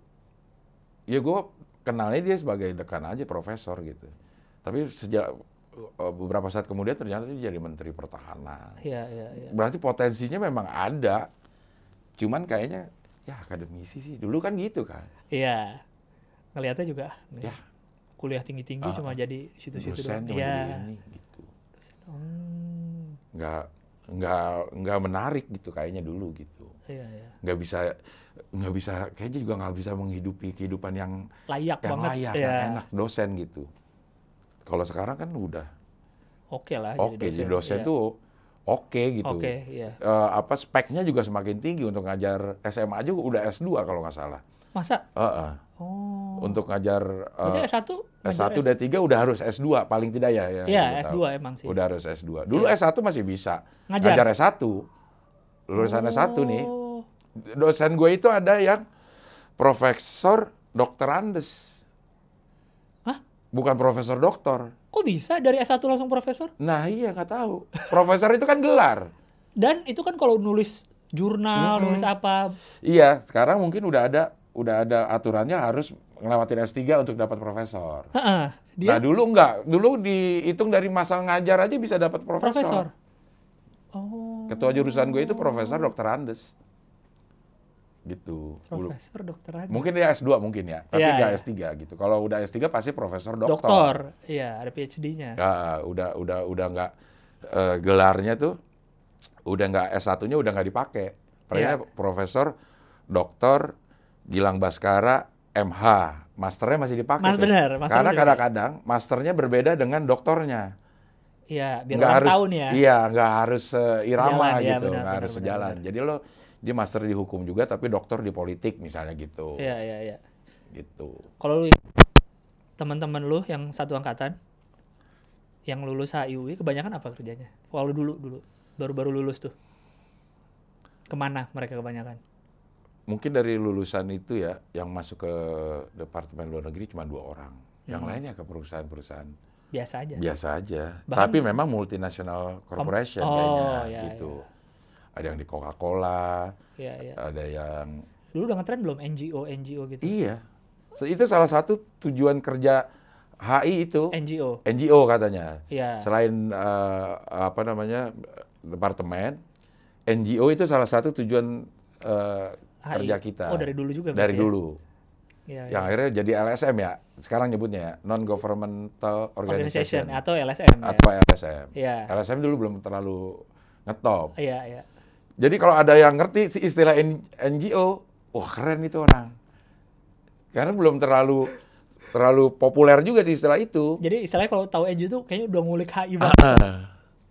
Ya gua kenalnya dia sebagai dekan aja profesor gitu. Tapi sejak eh, beberapa saat kemudian ternyata dia jadi menteri pertahanan. Iya iya iya. Berarti potensinya memang ada. Cuman kayaknya ya akademisi sih. Dulu kan gitu kan. Iya. Ngelihatnya juga nih, Ya. kuliah tinggi-tinggi Ah, cuma jadi situ-situ Dosen doang. Iya. gitu. Hmm. Nggak nggak nggak menarik gitu kayaknya dulu gitu. Iya iya. Nggak bisa nggak bisa kayaknya juga nggak bisa menghidupi kehidupan yang Layak yang banget. layak, Iya. yang enak dosen gitu. Kalau sekarang kan udah Oke lah oke jadi dosen Iya. tuh oke gitu. Oke, iya. Eh, apa speknya juga semakin tinggi untuk ngajar SMA aja udah S2 kalau nggak salah. Masa? Heeh. Oh. Untuk ngajar eh, Berarti S1 ngajar S1 dan 3 udah harus S2 paling tidak ya. ya Iya, yang gua S2 tahu. emang sih. Udah harus S2. Dulu Iya. S1 masih bisa. Ngajar? Ngajar S1. Lulusan S1 nih. Oh. Dosen gue itu ada yang profesor dokter Andes. Bukan profesor doktor. Kok bisa dari S1 langsung profesor? Nah iya nggak tahu. Profesor itu kan gelar. Dan itu kan kalau nulis jurnal, Mm-mm. nulis apa, Iya, sekarang mungkin udah ada udah ada aturannya harus ngelewatin S3 untuk dapat profesor. heeh, dia Nah dulu enggak, dulu dihitung dari masa ngajar aja bisa dapat profesor. profesor. Oh. Ketua jurusan gue itu Profesor Dr. Andes. Gitu. Profesor dokteran. Mungkin dia S2 mungkin ya, tapi nggak iya. S3 gitu. Kalau udah S3 pasti Profesor Doktor. Doktor. Iya, ada PhD-nya. Ya, udah udah udah nggak eh, gelarnya tuh udah nggak S1-nya udah nggak dipakai. Palingnya Iya. Profesor Doktor Gilang Baskara MH, masternya masih dipakai. Mas tuh. benar, masternya Karena kadang-kadang masternya berbeda dengan doktornya. Iya, biar Nggak orang harus, tahu nih ya. Iya, nggak harus eh, irama Sejalan, iya, gitu, benar, nggak harus benar, sejalan. Jadi lo dia master di hukum juga, tapi doktor di politik misalnya gitu, Iya, iya, iya. gitu. Kalau lu teman-teman lu yang satu angkatan yang lulus HIUI kebanyakan apa kerjanya? Kalau dulu dulu baru-baru lulus tuh. Ke mana mereka kebanyakan? Mungkin dari lulusan itu ya, yang masuk ke departemen luar negeri cuma dua orang. Yang Hmm. lainnya ke perusahaan-perusahaan Biasa aja. biasa aja. Bahkan- Tapi memang multinational corporation oh, kayaknya iya, gitu. iya. Ada yang di Coca-Cola, Iya, iya. ada yang Dulu udah ngetren belum NGO NGO gitu? iya. So, Itu salah satu tujuan kerja HI itu NGO. NGO katanya. Iya. Selain eh, apa namanya departemen, NGO itu salah satu tujuan HI. kerja kita. Oh, dari dulu juga Dari ya? dulu. Iya, Yang iya. akhirnya jadi LSM ya. Sekarang nyebutnya ya, non governmental Organization organization, atau LSM ya. atau LSM. Iya. LSM dulu belum terlalu ngetop. Iya, iya. Jadi kalau ada yang ngerti si istilah NGO, wah keren itu orang. Karena belum terlalu terlalu populer juga sih istilah itu. Jadi istilahnya kalau tahu NGO tuh kayaknya udah ngulik HI banget.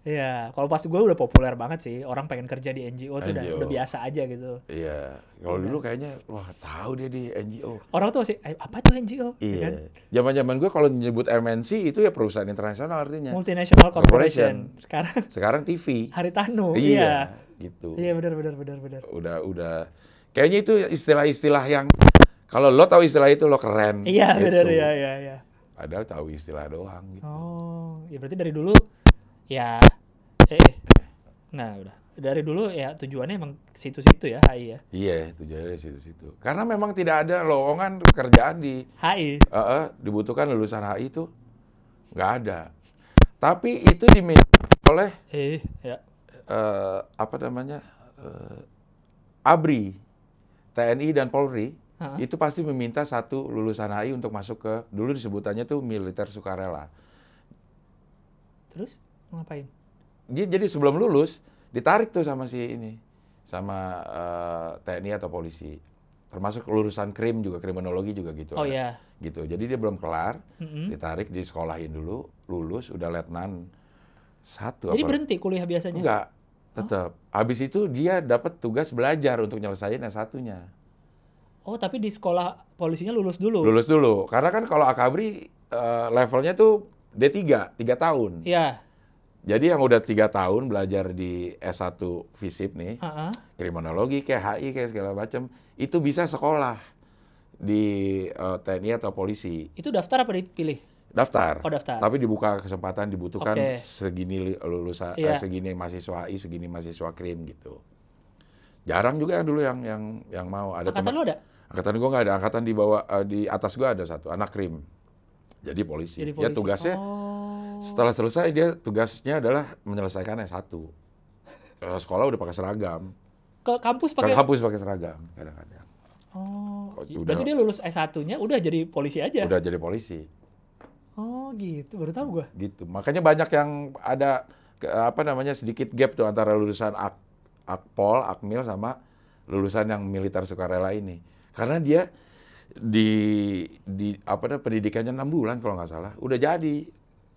Iya, kalau pas gue udah populer banget sih. Orang pengen kerja di NGO tuh udah, NGO. udah biasa aja gitu. Iya, kalau dulu kayaknya wah tahu dia di NGO. Orang tuh masih, "Eh, apa tuh NGO? Ya kan? Iya. Zaman-zaman gue kalau nyebut MNC itu ya perusahaan internasional artinya. Multinational Corporation. Corporation. Sekarang Sekarang TV. Haritano. iya, Iya. gitu. Iya benar benar benar benar. Udah udah kayaknya itu istilah-istilah yang kalau lo tahu istilah itu lo keren. Iya gitu. benar iya iya iya. Padahal tahu istilah doang gitu. Oh, ya berarti dari dulu ya eh, eh. nah udah dari dulu ya tujuannya emang ke situ-situ ya HI ya. Iya, tujuannya situ-situ. Karena memang tidak ada lowongan pekerjaan di HI. eh, eh, dibutuhkan lulusan HI itu nggak ada. Tapi itu diminta oleh Eh, ya. eh, apa namanya eh, ABRI, TNI dan Polri Hah? itu pasti meminta satu lulusan HI untuk masuk ke dulu disebutannya tuh militer sukarela. Terus ngapain? Dia jadi sebelum lulus ditarik tuh sama si ini, sama eh, TNI atau polisi. Termasuk lulusan krim juga kriminologi juga gitu. Oh ada. ya. Gitu. Jadi dia belum kelar, Mm-mm. ditarik disekolahin dulu, lulus udah letnan satu Jadi apa- berhenti kuliah biasanya? Enggak, tetap. Habis itu dia dapat tugas belajar untuk nyelesain S1-nya. Oh tapi di sekolah polisinya lulus dulu? Lulus dulu. Karena kan kalau Akabri eh, levelnya tuh D3, 3 tahun. Iya. Jadi yang udah tiga tahun belajar di S1 FISIP nih, Heeh. kriminologi kayak HI kayak segala macam, itu bisa sekolah di eh, TNI atau polisi. Itu daftar apa dipilih? Daftar. Oh daftar. Tapi dibuka kesempatan dibutuhkan Oke. segini lulusan Iya. eh, segini mahasiswa HI, segini mahasiswa krim gitu. Jarang juga dulu yang yang yang mau ada Angkatan teman. lu ada? Angkatan gua nggak ada, angkatan di bawah eh, di atas gua ada satu anak krim. Jadi polisi. Jadi Ya polisi. tugasnya Oh. setelah selesai dia tugasnya adalah menyelesaikan S1. Kalau sekolah udah pakai seragam. ke kampus Ke pakai kampus pakai seragam kadang-kadang. Oh, udah- berarti dia lulus S1-nya udah jadi polisi aja. Udah jadi polisi Oh, gitu. Baru tahu gua. gitu. Makanya banyak yang ada ke- apa namanya sedikit gap tuh antara lulusan Ak, Akpol, Akmil sama lulusan yang militer sukarela ini. Karena dia di di apa namanya pendidikannya enam bulan kalau nggak salah udah jadi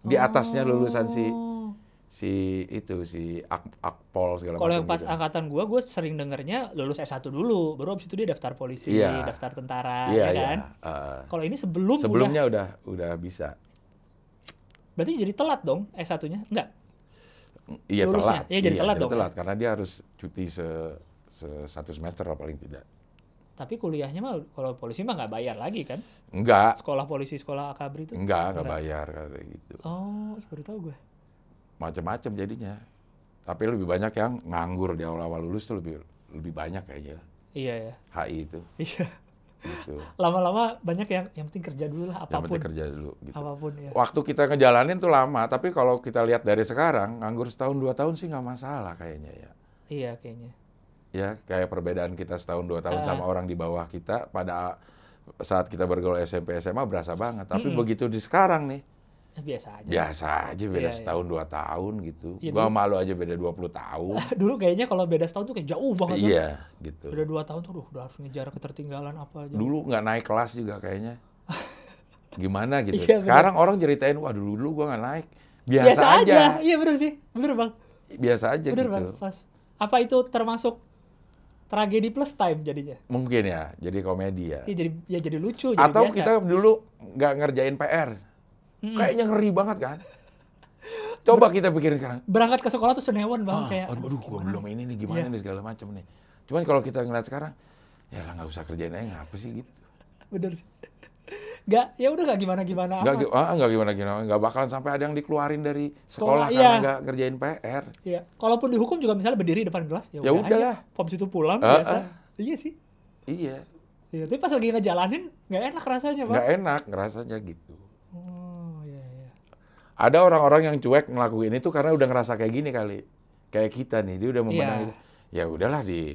di atasnya lulusan si Oh. si itu si Ak, Akpol segala Kalau macam yang pas gitu. angkatan gua, gua sering dengernya lulus S1 dulu, baru abis itu dia daftar polisi, Iya. daftar tentara, Iya, ya iya. kan? Eh, Kalau ini sebelum udah, sebelumnya udah udah bisa. berarti jadi telat dong S1-nya? Enggak. Iya Lulusnya? telat. Iya, jadi telat dong, telat karena dia harus cuti se, se- satu semester lah paling tidak. Tapi kuliahnya mah kalau polisi mah nggak bayar lagi kan? Enggak, Sekolah polisi, sekolah akabri itu? enggak, enggak Enggak. bayar kayak gitu. Oh, baru tahu gue. Macam-macam jadinya. Tapi lebih banyak yang nganggur di awal-awal lulus tuh lebih lebih banyak kayaknya Iya ya. HI itu Iya. gitu. Lama-lama banyak yang yang penting kerja dulu lah Yang apa pun. penting kerja dulu gitu. Apa pun ya. Waktu kita ngejalanin tuh lama, tapi kalau kita lihat dari sekarang, nganggur setahun dua tahun sih nggak masalah kayaknya ya. Iya kayaknya. Ya, kayak perbedaan kita setahun dua tahun Ah. sama orang di bawah kita pada saat kita bergaul SMP SMA berasa banget. Tapi Mm-mm. begitu di sekarang nih, Ya, biasa aja. biasa aja beda Iya, iya. setahun dua tahun gitu. Iya, Gua dulu- malu aja beda 20 tahun. dulu kayaknya kalau beda setahun tuh kayak jauh banget kan. iya, gitu. Beda dua tahun tuh aduh, udah harus ngejar ketertinggalan apa aja. Dulu nggak naik kelas juga kayaknya. Gimana gitu. Iya, bener. Sekarang orang ceritain, wah dulu dulu gua nggak naik. Biasa, biasa, aja. aja. Iya bener sih. Bener bang. Biasa aja Bener gitu. bang. Pas. Apa itu termasuk tragedi plus time jadinya? Mungkin ya, jadi komedi ya. Iya jadi ya jadi lucu. Jadi Atau biasa. kita dulu nggak ngerjain PR. Mm-mm. Kayaknya ngeri banget kan? Coba kita pikirin sekarang. berangkat ke sekolah tuh senewan bang Ah, kayak. aduh, aduh, gua belum ini nih, gimana Iya. nih segala macam nih. Cuman kalau kita ngeliat sekarang, ya lah nggak usah kerjain aja, ngapa sih gitu. Bener sih. Gak, ya udah Nggak, amat. gi- ah, nggak gimana gimana, nggak bakalan sampai ada yang dikeluarin dari Sekolah, sekolah, iya. karena nggak ngerjain PR. Iya. Kalaupun dihukum juga misalnya berdiri depan kelas, ya, Ya udah udahlah. aja. Habis itu pulang Ah, biasa. ah. Iya sih. Iya, Iya, tapi pas lagi ngejalanin nggak enak rasanya, Bang. nggak enak ngerasanya gitu. Oh, iya iya. Ada orang-orang yang cuek ngelakuin itu karena udah ngerasa kayak gini kali. Kayak kita nih, dia udah Iya. itu. Ya udahlah di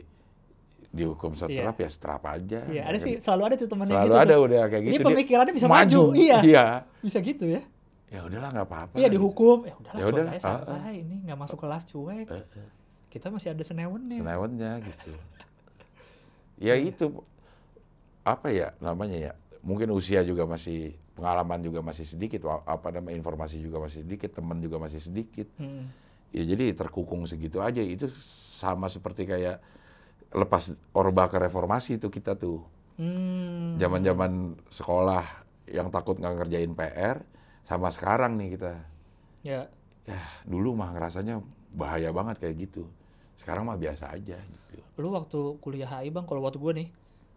dihukum setrap ya setrap aja. Iya, ada sih selalu ada tuh temennya Selalu gitu ada tuh. udah kayak gitu. dia pemikirannya bisa maju. Iya. Iya. Bisa gitu ya. Ya udahlah nggak apa-apa. Iya dihukum, ya udahlah Ya udahlah, aja ah, santai. Ini nggak masuk kelas cuek. Eh, eh, Kita masih ada senewen nih. Senewennya gitu. Ya Iya. itu apa ya namanya ya? Mungkin usia juga masih pengalaman juga masih sedikit, apa namanya informasi juga masih sedikit, teman juga masih sedikit. Hmm. Ya jadi terkukung segitu aja. Itu sama seperti kayak lepas orba ke reformasi itu kita tuh. Hmm. Zaman-zaman sekolah yang takut nggak ngerjain PR, sama sekarang nih kita. Ya, Ya dulu mah ngerasanya bahaya banget kayak gitu. Sekarang mah biasa aja gitu. lu waktu kuliah HI bang, kalau waktu gue nih,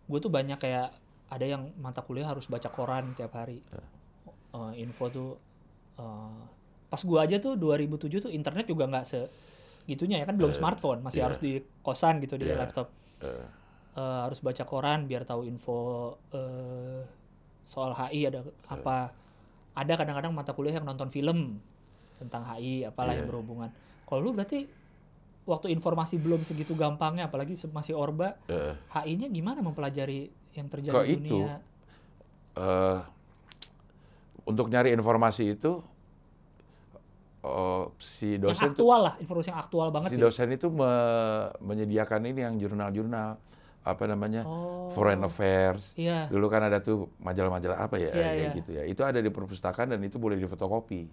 gue tuh banyak kayak ada yang mata kuliah harus baca koran tiap hari. Eh, info tuh, eh, pas gue aja tuh 2007 tuh internet juga nggak se gitunya ya kan belum Eh, smartphone, masih iya. harus di kosan gitu di Iya. laptop. Eh, Eh, harus baca koran biar tahu info eh, soal HI ada apa. Ada kadang-kadang mata kuliah yang nonton film tentang HI, apalah yang Iya. berhubungan. Kalau lu berarti waktu informasi belum segitu gampangnya, apalagi masih orba, eh, HI-nya gimana mempelajari yang terjadi Kok di itu? dunia? eh, untuk nyari informasi itu si Yang dosen tuh, aktual lah, informasi yang aktual banget si ya. dosen itu me- menyediakan ini yang jurnal-jurnal apa namanya Oh, foreign affairs Iya, dulu kan ada tuh majalah-majalah apa ya Iya, kayak iya. gitu ya itu ada di perpustakaan dan itu boleh difotokopi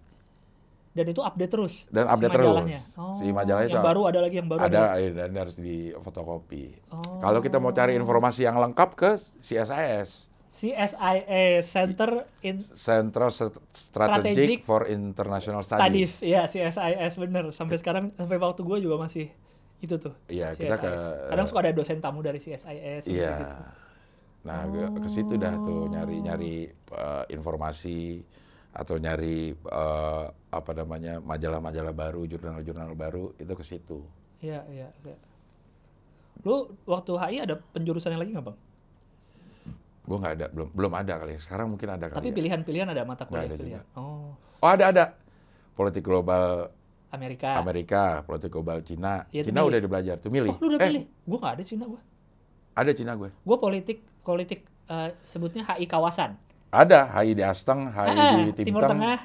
dan itu update terus. Dan si update terus. majalahnya. Si Oh, majalah itu yang baru ada lagi yang baru ada eh, dan harus difotokopi Oh. kalau kita mau cari informasi yang lengkap ke CSIS CSIA Center in Central Strat- Strategic, Strategic for International Studies. Studies. Iya, CSIS bener. Sampai sekarang sampai waktu gue juga masih itu tuh. Iya, kita ke CSIS. Kadang suka ada dosen tamu dari CSIS gitu. Iya. Nah, ke- ke situ dah tuh Oh. nyari-nyari eh, informasi atau nyari eh, apa namanya majalah-majalah baru, jurnal-jurnal baru itu ke situ. Iya, iya, iya. Lu waktu HI ada penjurusannya lagi nggak bang? Gue nggak ada, belum belum ada kali. ya. Sekarang mungkin ada kali. Tapi ya. pilihan-pilihan ada mata kuliah ada pilihan. Oh, Oh ada ada. Politik global Amerika. Amerika, politik global Cina. Tuh Cina udah belajar tuh milih. Oh, lu udah eh, pilih? Gue nggak ada Cina gue. Ada Cina gue. Gue politik, politik eh, sebutnya HI kawasan. Ada HI di Asteng, HI Ah, di Timur Timteng, Tengah,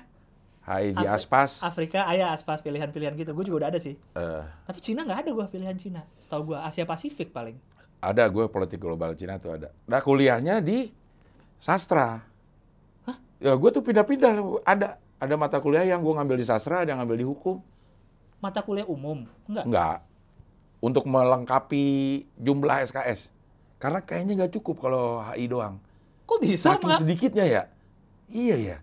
HI di Afri- Aspas. Afrika, ayah aspas pilihan-pilihan gitu. Gue juga udah ada sih. Eh, Tapi Cina nggak ada gue pilihan Cina. Setahu gue Asia Pasifik paling. Ada gue politik global Cina tuh ada. Nah kuliahnya di sastra. Hah? Ya gue tuh pindah-pindah. Ada ada mata kuliah yang gue ngambil di sastra, ada yang ngambil di hukum. Mata kuliah umum, enggak? Enggak. Untuk melengkapi jumlah SKS. Karena kayaknya nggak cukup kalau HI doang. Kok bisa Saking nggak? sedikitnya ya. Iya ya.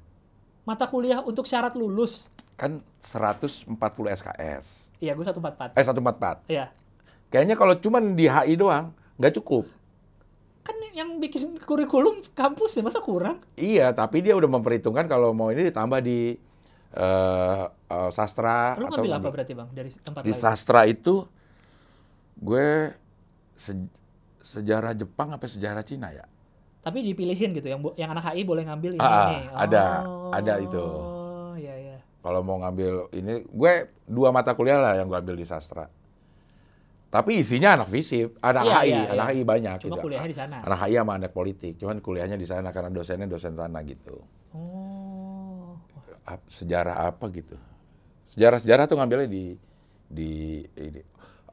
mata kuliah untuk syarat lulus? Kan 140 SKS. Iya, gue 144. Eh 144. Iya. Kayaknya kalau cuman di HI doang nggak cukup. Kan yang bikin kurikulum kampus ya, masa kurang? Iya, tapi dia udah memperhitungkan kalau mau ini ditambah di eh, eh, sastra Lu atau ngambil apa berarti bang dari tempat di lain? sastra itu gue se- sejarah Jepang apa sejarah Cina ya? Tapi dipilihin gitu, yang yang anak HI boleh ngambil ini Ah, nih. ada, ada itu. Oh, iya iya. Kalau mau ngambil ini, gue dua mata kuliah lah yang gue ambil di sastra. Tapi isinya anak fisip, anak Iya, HI, iya, anak iya. HI banyak Cuma gitu. kuliahnya di sana. Anak HI sama anak politik, cuman kuliahnya di sana karena dosennya dosen sana gitu. Oh. Sejarah apa gitu? Sejarah-sejarah tuh ngambilnya di di ini.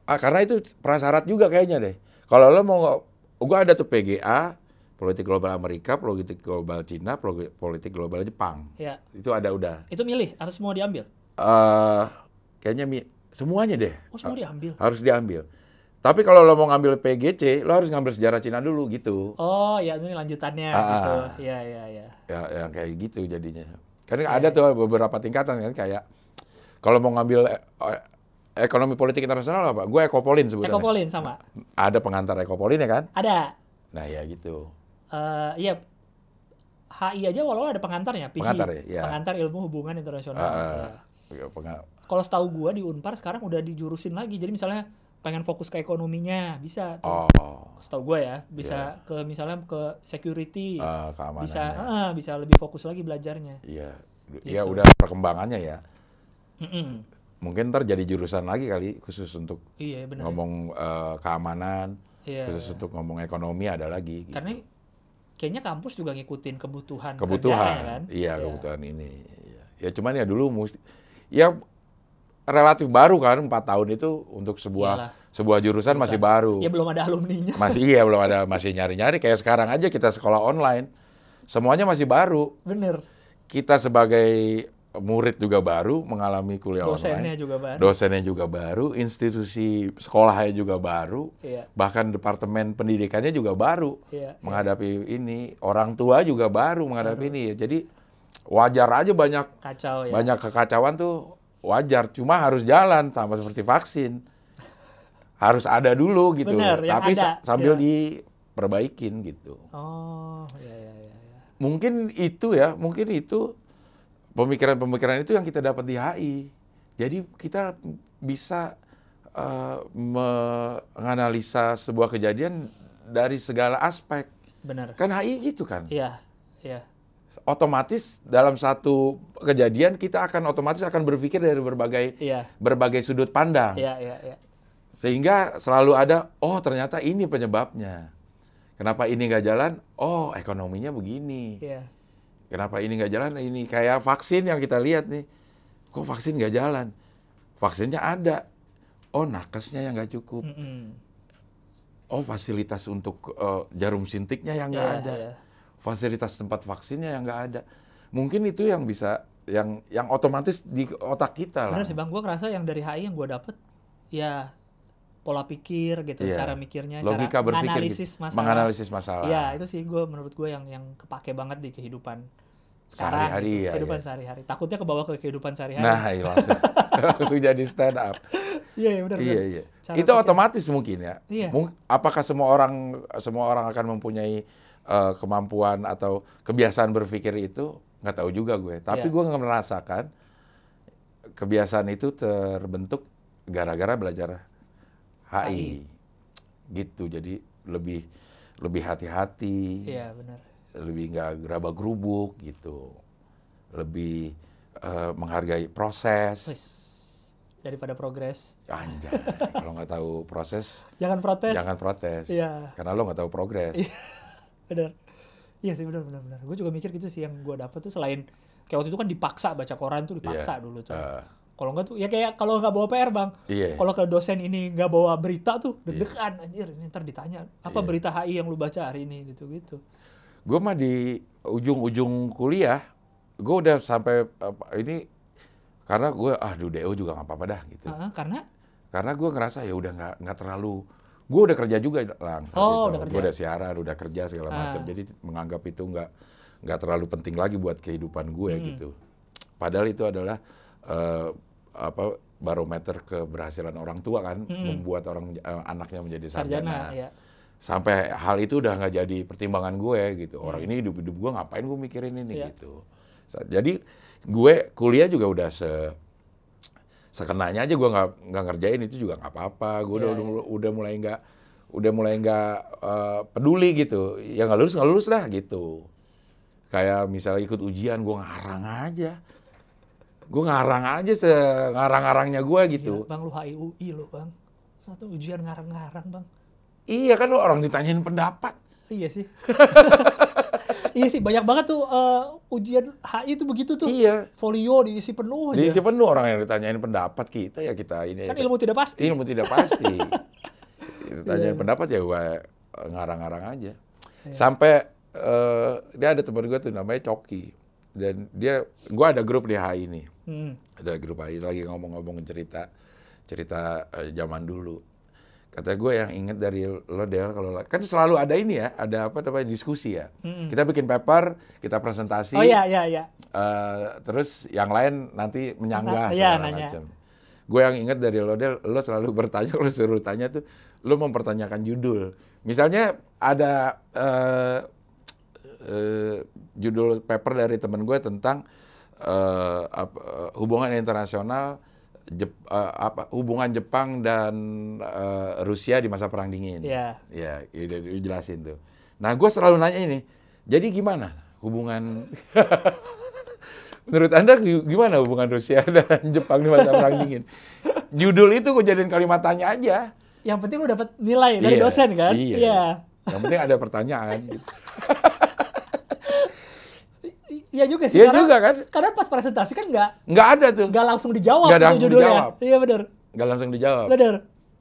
Ah, karena itu prasyarat juga kayaknya deh. Kalau lo mau gue ada tuh PGA, politik global Amerika, politik global Cina, poli- politik global Jepang. Ya, Itu ada udah. itu milih harus semua diambil. eh kayaknya mi- semuanya deh Oh, semua diambil. harus diambil. Tapi kalau lo mau ngambil PGC, lo harus ngambil sejarah Cina dulu gitu. Oh, ya ini lanjutannya Ah. gitu. Iya, iya, iya. Ya, yang kayak gitu jadinya. Karena Iya, ada iya. tuh beberapa tingkatan kan kayak kalau mau ngambil eh, ekonomi politik internasional apa? Gue ekopolin sebutannya. Ekopolin sama. Ada pengantar ekopolin ya kan? Ada. Nah ya gitu. eh iya. HI aja walau ada pengantarnya, PHI. Pengantar ya, iya. Pengantar ilmu hubungan internasional. Ah, ya. Ya, penga- Kalau setahu gua di Unpar sekarang udah dijurusin lagi. Jadi misalnya pengen fokus ke ekonominya bisa tuh. Oh, Setahu gua ya, bisa ke misalnya ke security. keamanannya. bisa eh, bisa lebih fokus lagi belajarnya. Iya. Gitu. Ya udah perkembangannya ya. Mm-mm. Mungkin ntar jadi jurusan lagi kali khusus untuk Iya benar. ngomong eh, keamanan, Iya. khusus untuk ngomong ekonomi ada lagi. Gitu. Karena kayaknya kampus juga ngikutin kebutuhan, kebutuhan, kerjanya kan. iya Iya. kebutuhan ini. Iya. Ya cuman ya dulu mesti, ya relatif baru kan empat tahun itu untuk sebuah Iyalah. sebuah jurusan masih baru. Ya belum ada alumninya. Masih iya belum ada masih nyari-nyari kayak sekarang aja kita sekolah online. Semuanya masih baru. Bener. Kita sebagai murid juga baru mengalami kuliah Dosennya online. juga baru. Dosennya juga baru, institusi sekolahnya juga baru, Iya, bahkan departemen pendidikannya juga baru iya. menghadapi ini. Orang tua juga baru menghadapi Baru. ini. Jadi wajar aja banyak Kacau ya. banyak kekacauan tuh wajar. Cuma harus jalan sama seperti vaksin. Harus ada dulu gitu. Bener, Tapi ada, sa- sambil iya. diperbaikin gitu. Oh, iya, iya. iya. Mungkin itu ya, mungkin itu pemikiran-pemikiran itu yang kita dapat di HI. Jadi kita bisa eh, menganalisa sebuah kejadian dari segala aspek. Bener. Kan HI gitu kan. Iya, iya. Otomatis dalam satu kejadian kita akan otomatis akan berpikir dari berbagai Iya, berbagai sudut pandang. iya, iya, iya. Sehingga selalu ada, oh ternyata ini penyebabnya. Kenapa ini nggak jalan? Oh ekonominya begini. Iya. Kenapa ini nggak jalan? Ini kayak vaksin yang kita lihat nih. Kok vaksin nggak jalan? Vaksinnya ada. Oh nakesnya yang nggak cukup. Mm-mm. Oh fasilitas untuk eh, jarum suntiknya yang nggak Iya, ada. iya. Fasilitas tempat vaksinnya yang nggak ada. Mungkin itu yang bisa, yang yang otomatis di otak kita lah. Bener sih bang, gue ngerasa yang dari HI yang gue dapet ya pola pikir gitu, Iya. cara mikirnya, Logika cara berpikir menganalisis gitu. masalah. Menganalisis masalah. Iya, itu sih gue menurut gue yang yang kepake banget di kehidupan sekarang, Sehari-hari, gitu. ya, kehidupan iya. sehari-hari. Takutnya kebawa ke kehidupan sehari-hari. Nah, iya, langsung, langsung jadi stand up. iya, iya benar. Iya, iya. Cara Itu pikir. otomatis mungkin ya. Iya. Apakah semua orang semua orang akan mempunyai eh, kemampuan atau kebiasaan berpikir itu? Nggak tahu juga gue. Tapi Iya. gue nggak merasakan kebiasaan itu terbentuk gara-gara belajar HI. Gitu. Jadi lebih lebih hati-hati, Iya benar. lebih nggak gerabah gerubuk gitu, lebih eh, menghargai proses. Wis. Daripada progres, Anjay, kalau nggak tahu proses, jangan protes. jangan protes. Iya. Karena lo nggak tahu progres. Iya. Benar. Iya sih benar benar benar. Gue juga mikir gitu sih yang gue dapet tuh selain kayak waktu itu kan dipaksa baca koran tuh dipaksa Iya. dulu tuh. Eh, Kalau enggak tuh ya kayak kalau nggak bawa PR bang. iya. Kalau ke dosen ini nggak bawa berita tuh deg-degan anjir ini ntar ditanya apa Iya. berita HI yang lu baca hari ini gitu gitu. Gue mah di ujung-ujung kuliah, gue udah sampai apa, ini karena gue ah DO juga nggak apa-apa dah gitu. karena Karena gue ngerasa ya udah nggak nggak terlalu. Gue udah kerja juga lang. Oh, itu. udah kerja. Gue udah siaran, udah kerja segala Ah. macam. Jadi menganggap itu nggak nggak terlalu penting lagi buat kehidupan gue Hmm. gitu. Padahal itu adalah eh, apa barometer keberhasilan orang tua kan, Mm-mm. membuat orang eh, anaknya menjadi sarjana. sarjana ya. sampai hal itu udah nggak jadi pertimbangan gue gitu. Orang ini hidup hidup gue ngapain gue mikirin ini Iya. gitu. Jadi gue kuliah juga udah se sekenanya aja gue nggak nggak ngerjain itu juga nggak apa-apa. Gue udah, Iya, udah mulai nggak udah mulai nggak eh, peduli gitu. Ya nggak lulus nggak lulus dah gitu. Kayak misalnya ikut ujian gue ngarang aja. Gue ngarang aja ngarang-ngarangnya gue gitu. Gila, bang lu HIUI lo bang. Satu ujian ngarang-ngarang bang. Iya kan lo orang ditanyain pendapat. Iya sih. iya sih banyak banget tuh eh, ujian HI itu begitu tuh. Iya. Folio diisi penuh aja. Diisi penuh orang yang ditanyain pendapat kita ya kita ini. Kan ilmu tidak pasti. ilmu tidak pasti. Ditanyain Iya. pendapat ya gue ngarang-ngarang aja. Iya. Sampai eh, dia ada teman gue tuh namanya Coki. Dan dia, gue ada grup di HI ini. Hmm. Ada grup HI lagi ngomong-ngomong cerita cerita eh, zaman dulu. Kata gue yang inget dari lo Del kalau kan selalu ada ini ya, ada apa namanya diskusi ya. Mm-mm. Kita bikin paper, kita presentasi. Oh iya iya iya. Eh, terus yang lain nanti menyanggah Na- iya, segala nanya. macam. Gue yang ingat dari lo Del, lo selalu bertanya kalau suruh tanya tuh, lo mempertanyakan judul. Misalnya ada eh, eh, judul paper dari temen gue tentang apa, eh, hubungan internasional Jep- eh, apa hubungan Jepang dan eh, Rusia di masa perang dingin. Iya. Ya, udah dijelasin tuh. Nah, gue selalu nanya ini. Jadi gimana hubungan? Menurut anda gi- gimana hubungan Rusia dan Jepang di masa perang dingin? Judul itu gue jadiin kalimat tanya aja. Yang penting lu dapat nilai dari Iya, dosen kan? iya. Yang penting ada pertanyaan. gitu. Iya juga sih. Iya karena, juga kan? Karena pas presentasi kan nggak Nggak ada tuh. nggak langsung dijawab Nggak langsung judulnya. dijawab. Iya benar. Nggak langsung dijawab. Benar.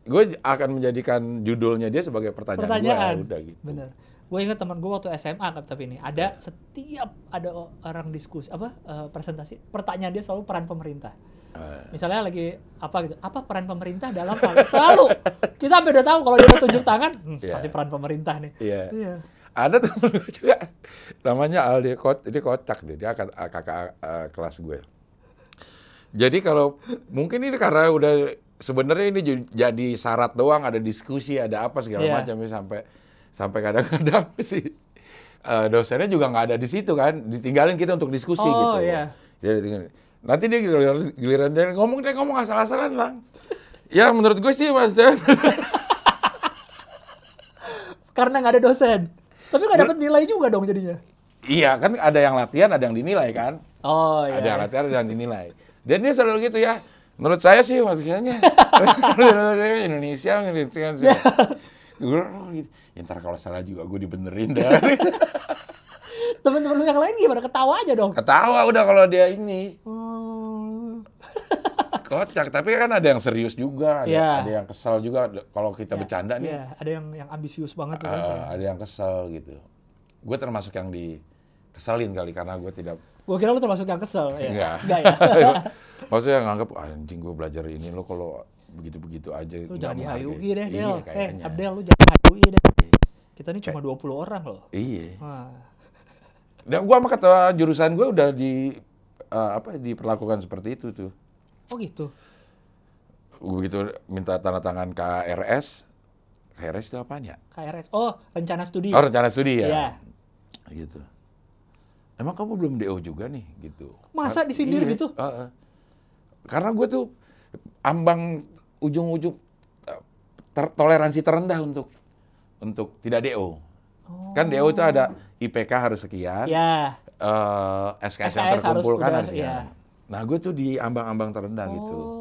Gue akan menjadikan judulnya dia sebagai pertanyaan, Pertanyaan. gue. Udah gitu. Benar. Gue ingat teman gue waktu SMA kan tapi ini ada setiap ada orang diskusi apa eh, presentasi pertanyaan dia selalu peran pemerintah. Eh, Misalnya lagi apa gitu, apa peran pemerintah dalam hal selalu kita sampai udah tahu kalau dia tunjuk tangan, hmm, Iya. pasti peran pemerintah nih. Iya. Iya. Ada temen gue juga, namanya Al, dia, ko- dia kocak deh, dia kakak, kakak eh, kelas gue. Jadi kalau mungkin ini karena udah sebenarnya ini jadi syarat doang, ada diskusi, ada apa segala Iya. macam ya, sampai sampai kadang-kadang sih eh, dosennya juga nggak ada di situ kan, ditinggalin kita untuk diskusi Oh, gitu. iya. Dia ditinggalin. Nanti dia giliran, giliran dia ngomong dia ngomong asal-asalan bang. Ya menurut gue sih mas, Karena nggak ada dosen. Tapi nggak dapat nilai juga dong jadinya. iya kan ada yang latihan, ada yang dinilai kan. Oh iya. ada yang latihan ada yang dinilai dan dia selalu gitu ya menurut saya sih maksudnya Indonesia Indonesia gue oh, gitu. ya, ntar kalau salah juga gue dibenerin dah Teman-teman yang lain gimana? Ketawa aja dong. ketawa udah kalau dia ini Oh. kocak tapi kan ada yang serius juga ada, Iya. ada yang kesal juga kalau kita Ya, bercanda nih Iya, ada yang yang ambisius banget tuh kan. eh, ada yang kesel gitu gue termasuk yang dikeselin kali karena gue tidak Gue kira lu termasuk yang kesel ya. Enggak. Enggak ya. Maksudnya nganggap "Ah, anjing gue belajar ini lo kalau begitu-begitu aja Lu jangan di menghargai." HUI deh, Iya, Del. eh, kayaknya. Abdel lu jangan HUI deh. Kita ini cuma 20 orang loh. Iya. Dan gua sama kata jurusan gue udah di eh, apa diperlakukan seperti itu tuh. Oh gitu. Begitu minta tanda tangan KRS, KRS itu apaan ya? KRS. Oh, rencana studi. Oh rencana studi ya. Iya. Gitu. Emang kamu belum DO juga nih gitu? Masa disindir iya, gitu? heeh. Karena gue tuh ambang ujung-ujung ter- toleransi terendah untuk untuk tidak DO. Oh. Kan DO itu ada IPK harus sekian, Ya. eh, SKS, yang SKS harus terkumpulkan udah, harus sekian. iya. Nah gue tuh di ambang-ambang terendah gitu. Oh.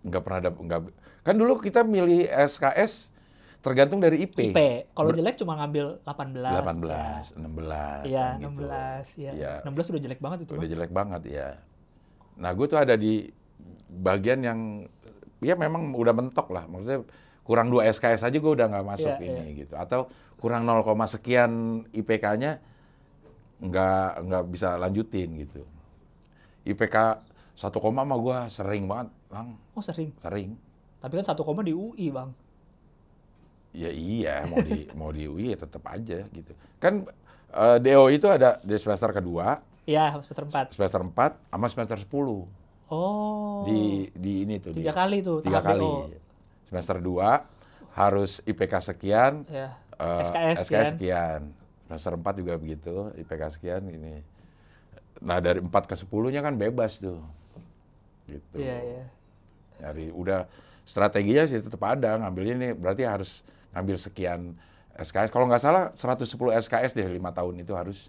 nggak pernah ada nggak kan dulu kita milih SKS tergantung dari IP. IP. Kalau jelek cuma ngambil 18. 18, 16. Iya, kan gitu. 16. Iya. Iya. 16 udah jelek banget itu. Udah Bang. jelek banget ya. Nah, gue tuh ada di bagian yang ya memang udah mentok lah. Maksudnya kurang 2 SKS aja gue udah nggak masuk Iya, ini gitu. Atau kurang 0, sekian IPK-nya nggak nggak bisa lanjutin gitu. IPK 1 koma mah gue sering banget, lang Oh, sering. sering. Tapi kan satu koma di UI, Bang. Ya iya, mau di mau di UI ya tetap aja gitu. Kan eh, DO itu ada di semester kedua, Iya, semester 4. semester 4 sama semester 10. Oh. Di di ini tuh tiga di, kali tuh tiga tahap kali. DO. Semester 2 harus IPK sekian, Ya. eh, SKS SKS sekian. sekian. Semester 4 juga begitu, IPK sekian ini. Nah, dari 4 ke 10-nya kan bebas tuh. Gitu. Iya, iya. Nyari udah strateginya sih tetap ada, ngambilnya nih berarti harus ngambil sekian SKS. Kalau nggak salah 110 SKS deh lima tahun itu harus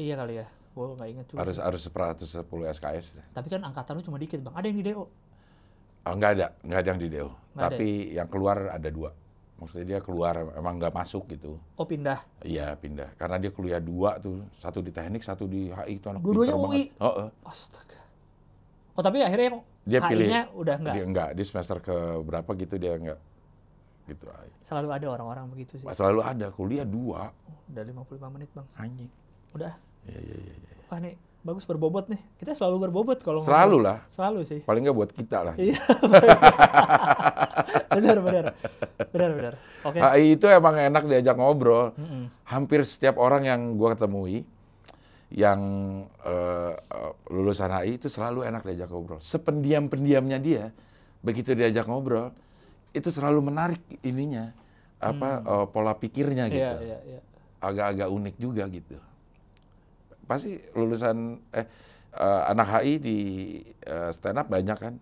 Iya kali ya. Gua nggak inget juga. harus sih. harus 110 SKS. Tapi kan angkatan lu cuma dikit, Bang. Ada yang di DO. Oh, nggak ada, nggak ada yang di DO. Nggak ada Tapi yang keluar ada dua. Maksudnya dia keluar emang nggak masuk gitu. Oh, pindah. Iya pindah, karena dia kuliah dua tuh, satu di teknik, satu di HI itu anak Dua-duanya UI? banget. Oh, oh. Astaga. Oh, tapi akhirnya yang Dia pilih. HI-nya udah enggak. Dia enggak, di semester ke berapa gitu dia enggak. Gitu. Selalu ada orang-orang begitu sih. Selalu ada kuliah dua, Udah 55 menit, Bang. anjing. Udah. Iya iya iya. iya. Wah, nih bagus berbobot nih. Kita selalu berbobot kalau ngomong. Selalu lah, Selalu sih. paling nggak buat kita lah. Iya. benar, benar. Benar, benar. Oke. HI itu emang enak diajak ngobrol. Mm-mm. Hampir setiap orang yang gua ketemui yang eh, lulusan HI itu selalu enak diajak ngobrol. Sependiam-pendiamnya dia, begitu diajak ngobrol, itu selalu menarik ininya, apa eh, pola pikirnya gitu. Hmm. Iya, iya, iya. Agak-agak unik juga gitu. Pasti lulusan eh eh, anak HI di eh, stand up banyak kan,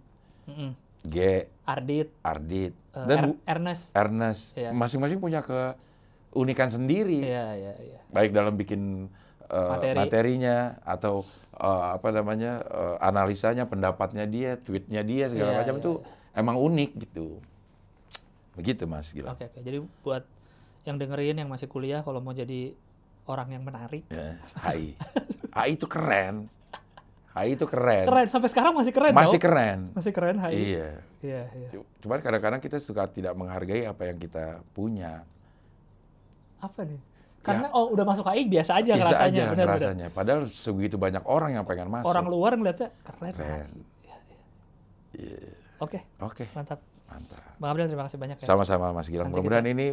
Mm-mm. G, Ardit, Ardit, eh, dan Er- Ernest. Ernest. Iya. Masing-masing punya keunikan sendiri. Iya, iya, iya. baik dalam bikin uh, Materi. materinya atau uh, apa namanya uh, analisanya, pendapatnya dia, tweetnya dia segala Iya, macam iya, itu emang unik gitu. Begitu mas, gila. Oke, oke. Jadi buat yang dengerin yang masih kuliah kalau mau jadi orang yang menarik. Ya, HI, HI itu keren, HI itu keren, Keren sampai sekarang masih keren masih tau? keren. Masih keren HI. Iya. Iya, iya. Cuman kadang-kadang kita suka tidak menghargai apa yang kita punya. Apa nih? Karena oh udah masuk HI biasa aja Ya. Bisa ngerasanya, aja benar benar. rasanya. Padahal sebegitu banyak orang yang pengen masuk. Orang luar ngeliatnya keren. Keren. HI. Iya, iya. Oke, Oke, mantap. mantap. Bang Abdel terima kasih banyak ya. Sama-sama Mas Gilang. Mudah-mudahan ini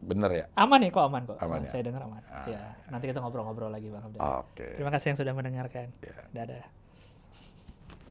bener ya. Aman nih kok aman kok. Aman ya? Saya dengar aman. Ah. ya, nanti kita ngobrol-ngobrol lagi Bang Abdel. Oke. Terima kasih yang sudah mendengarkan. Ya. Dadah.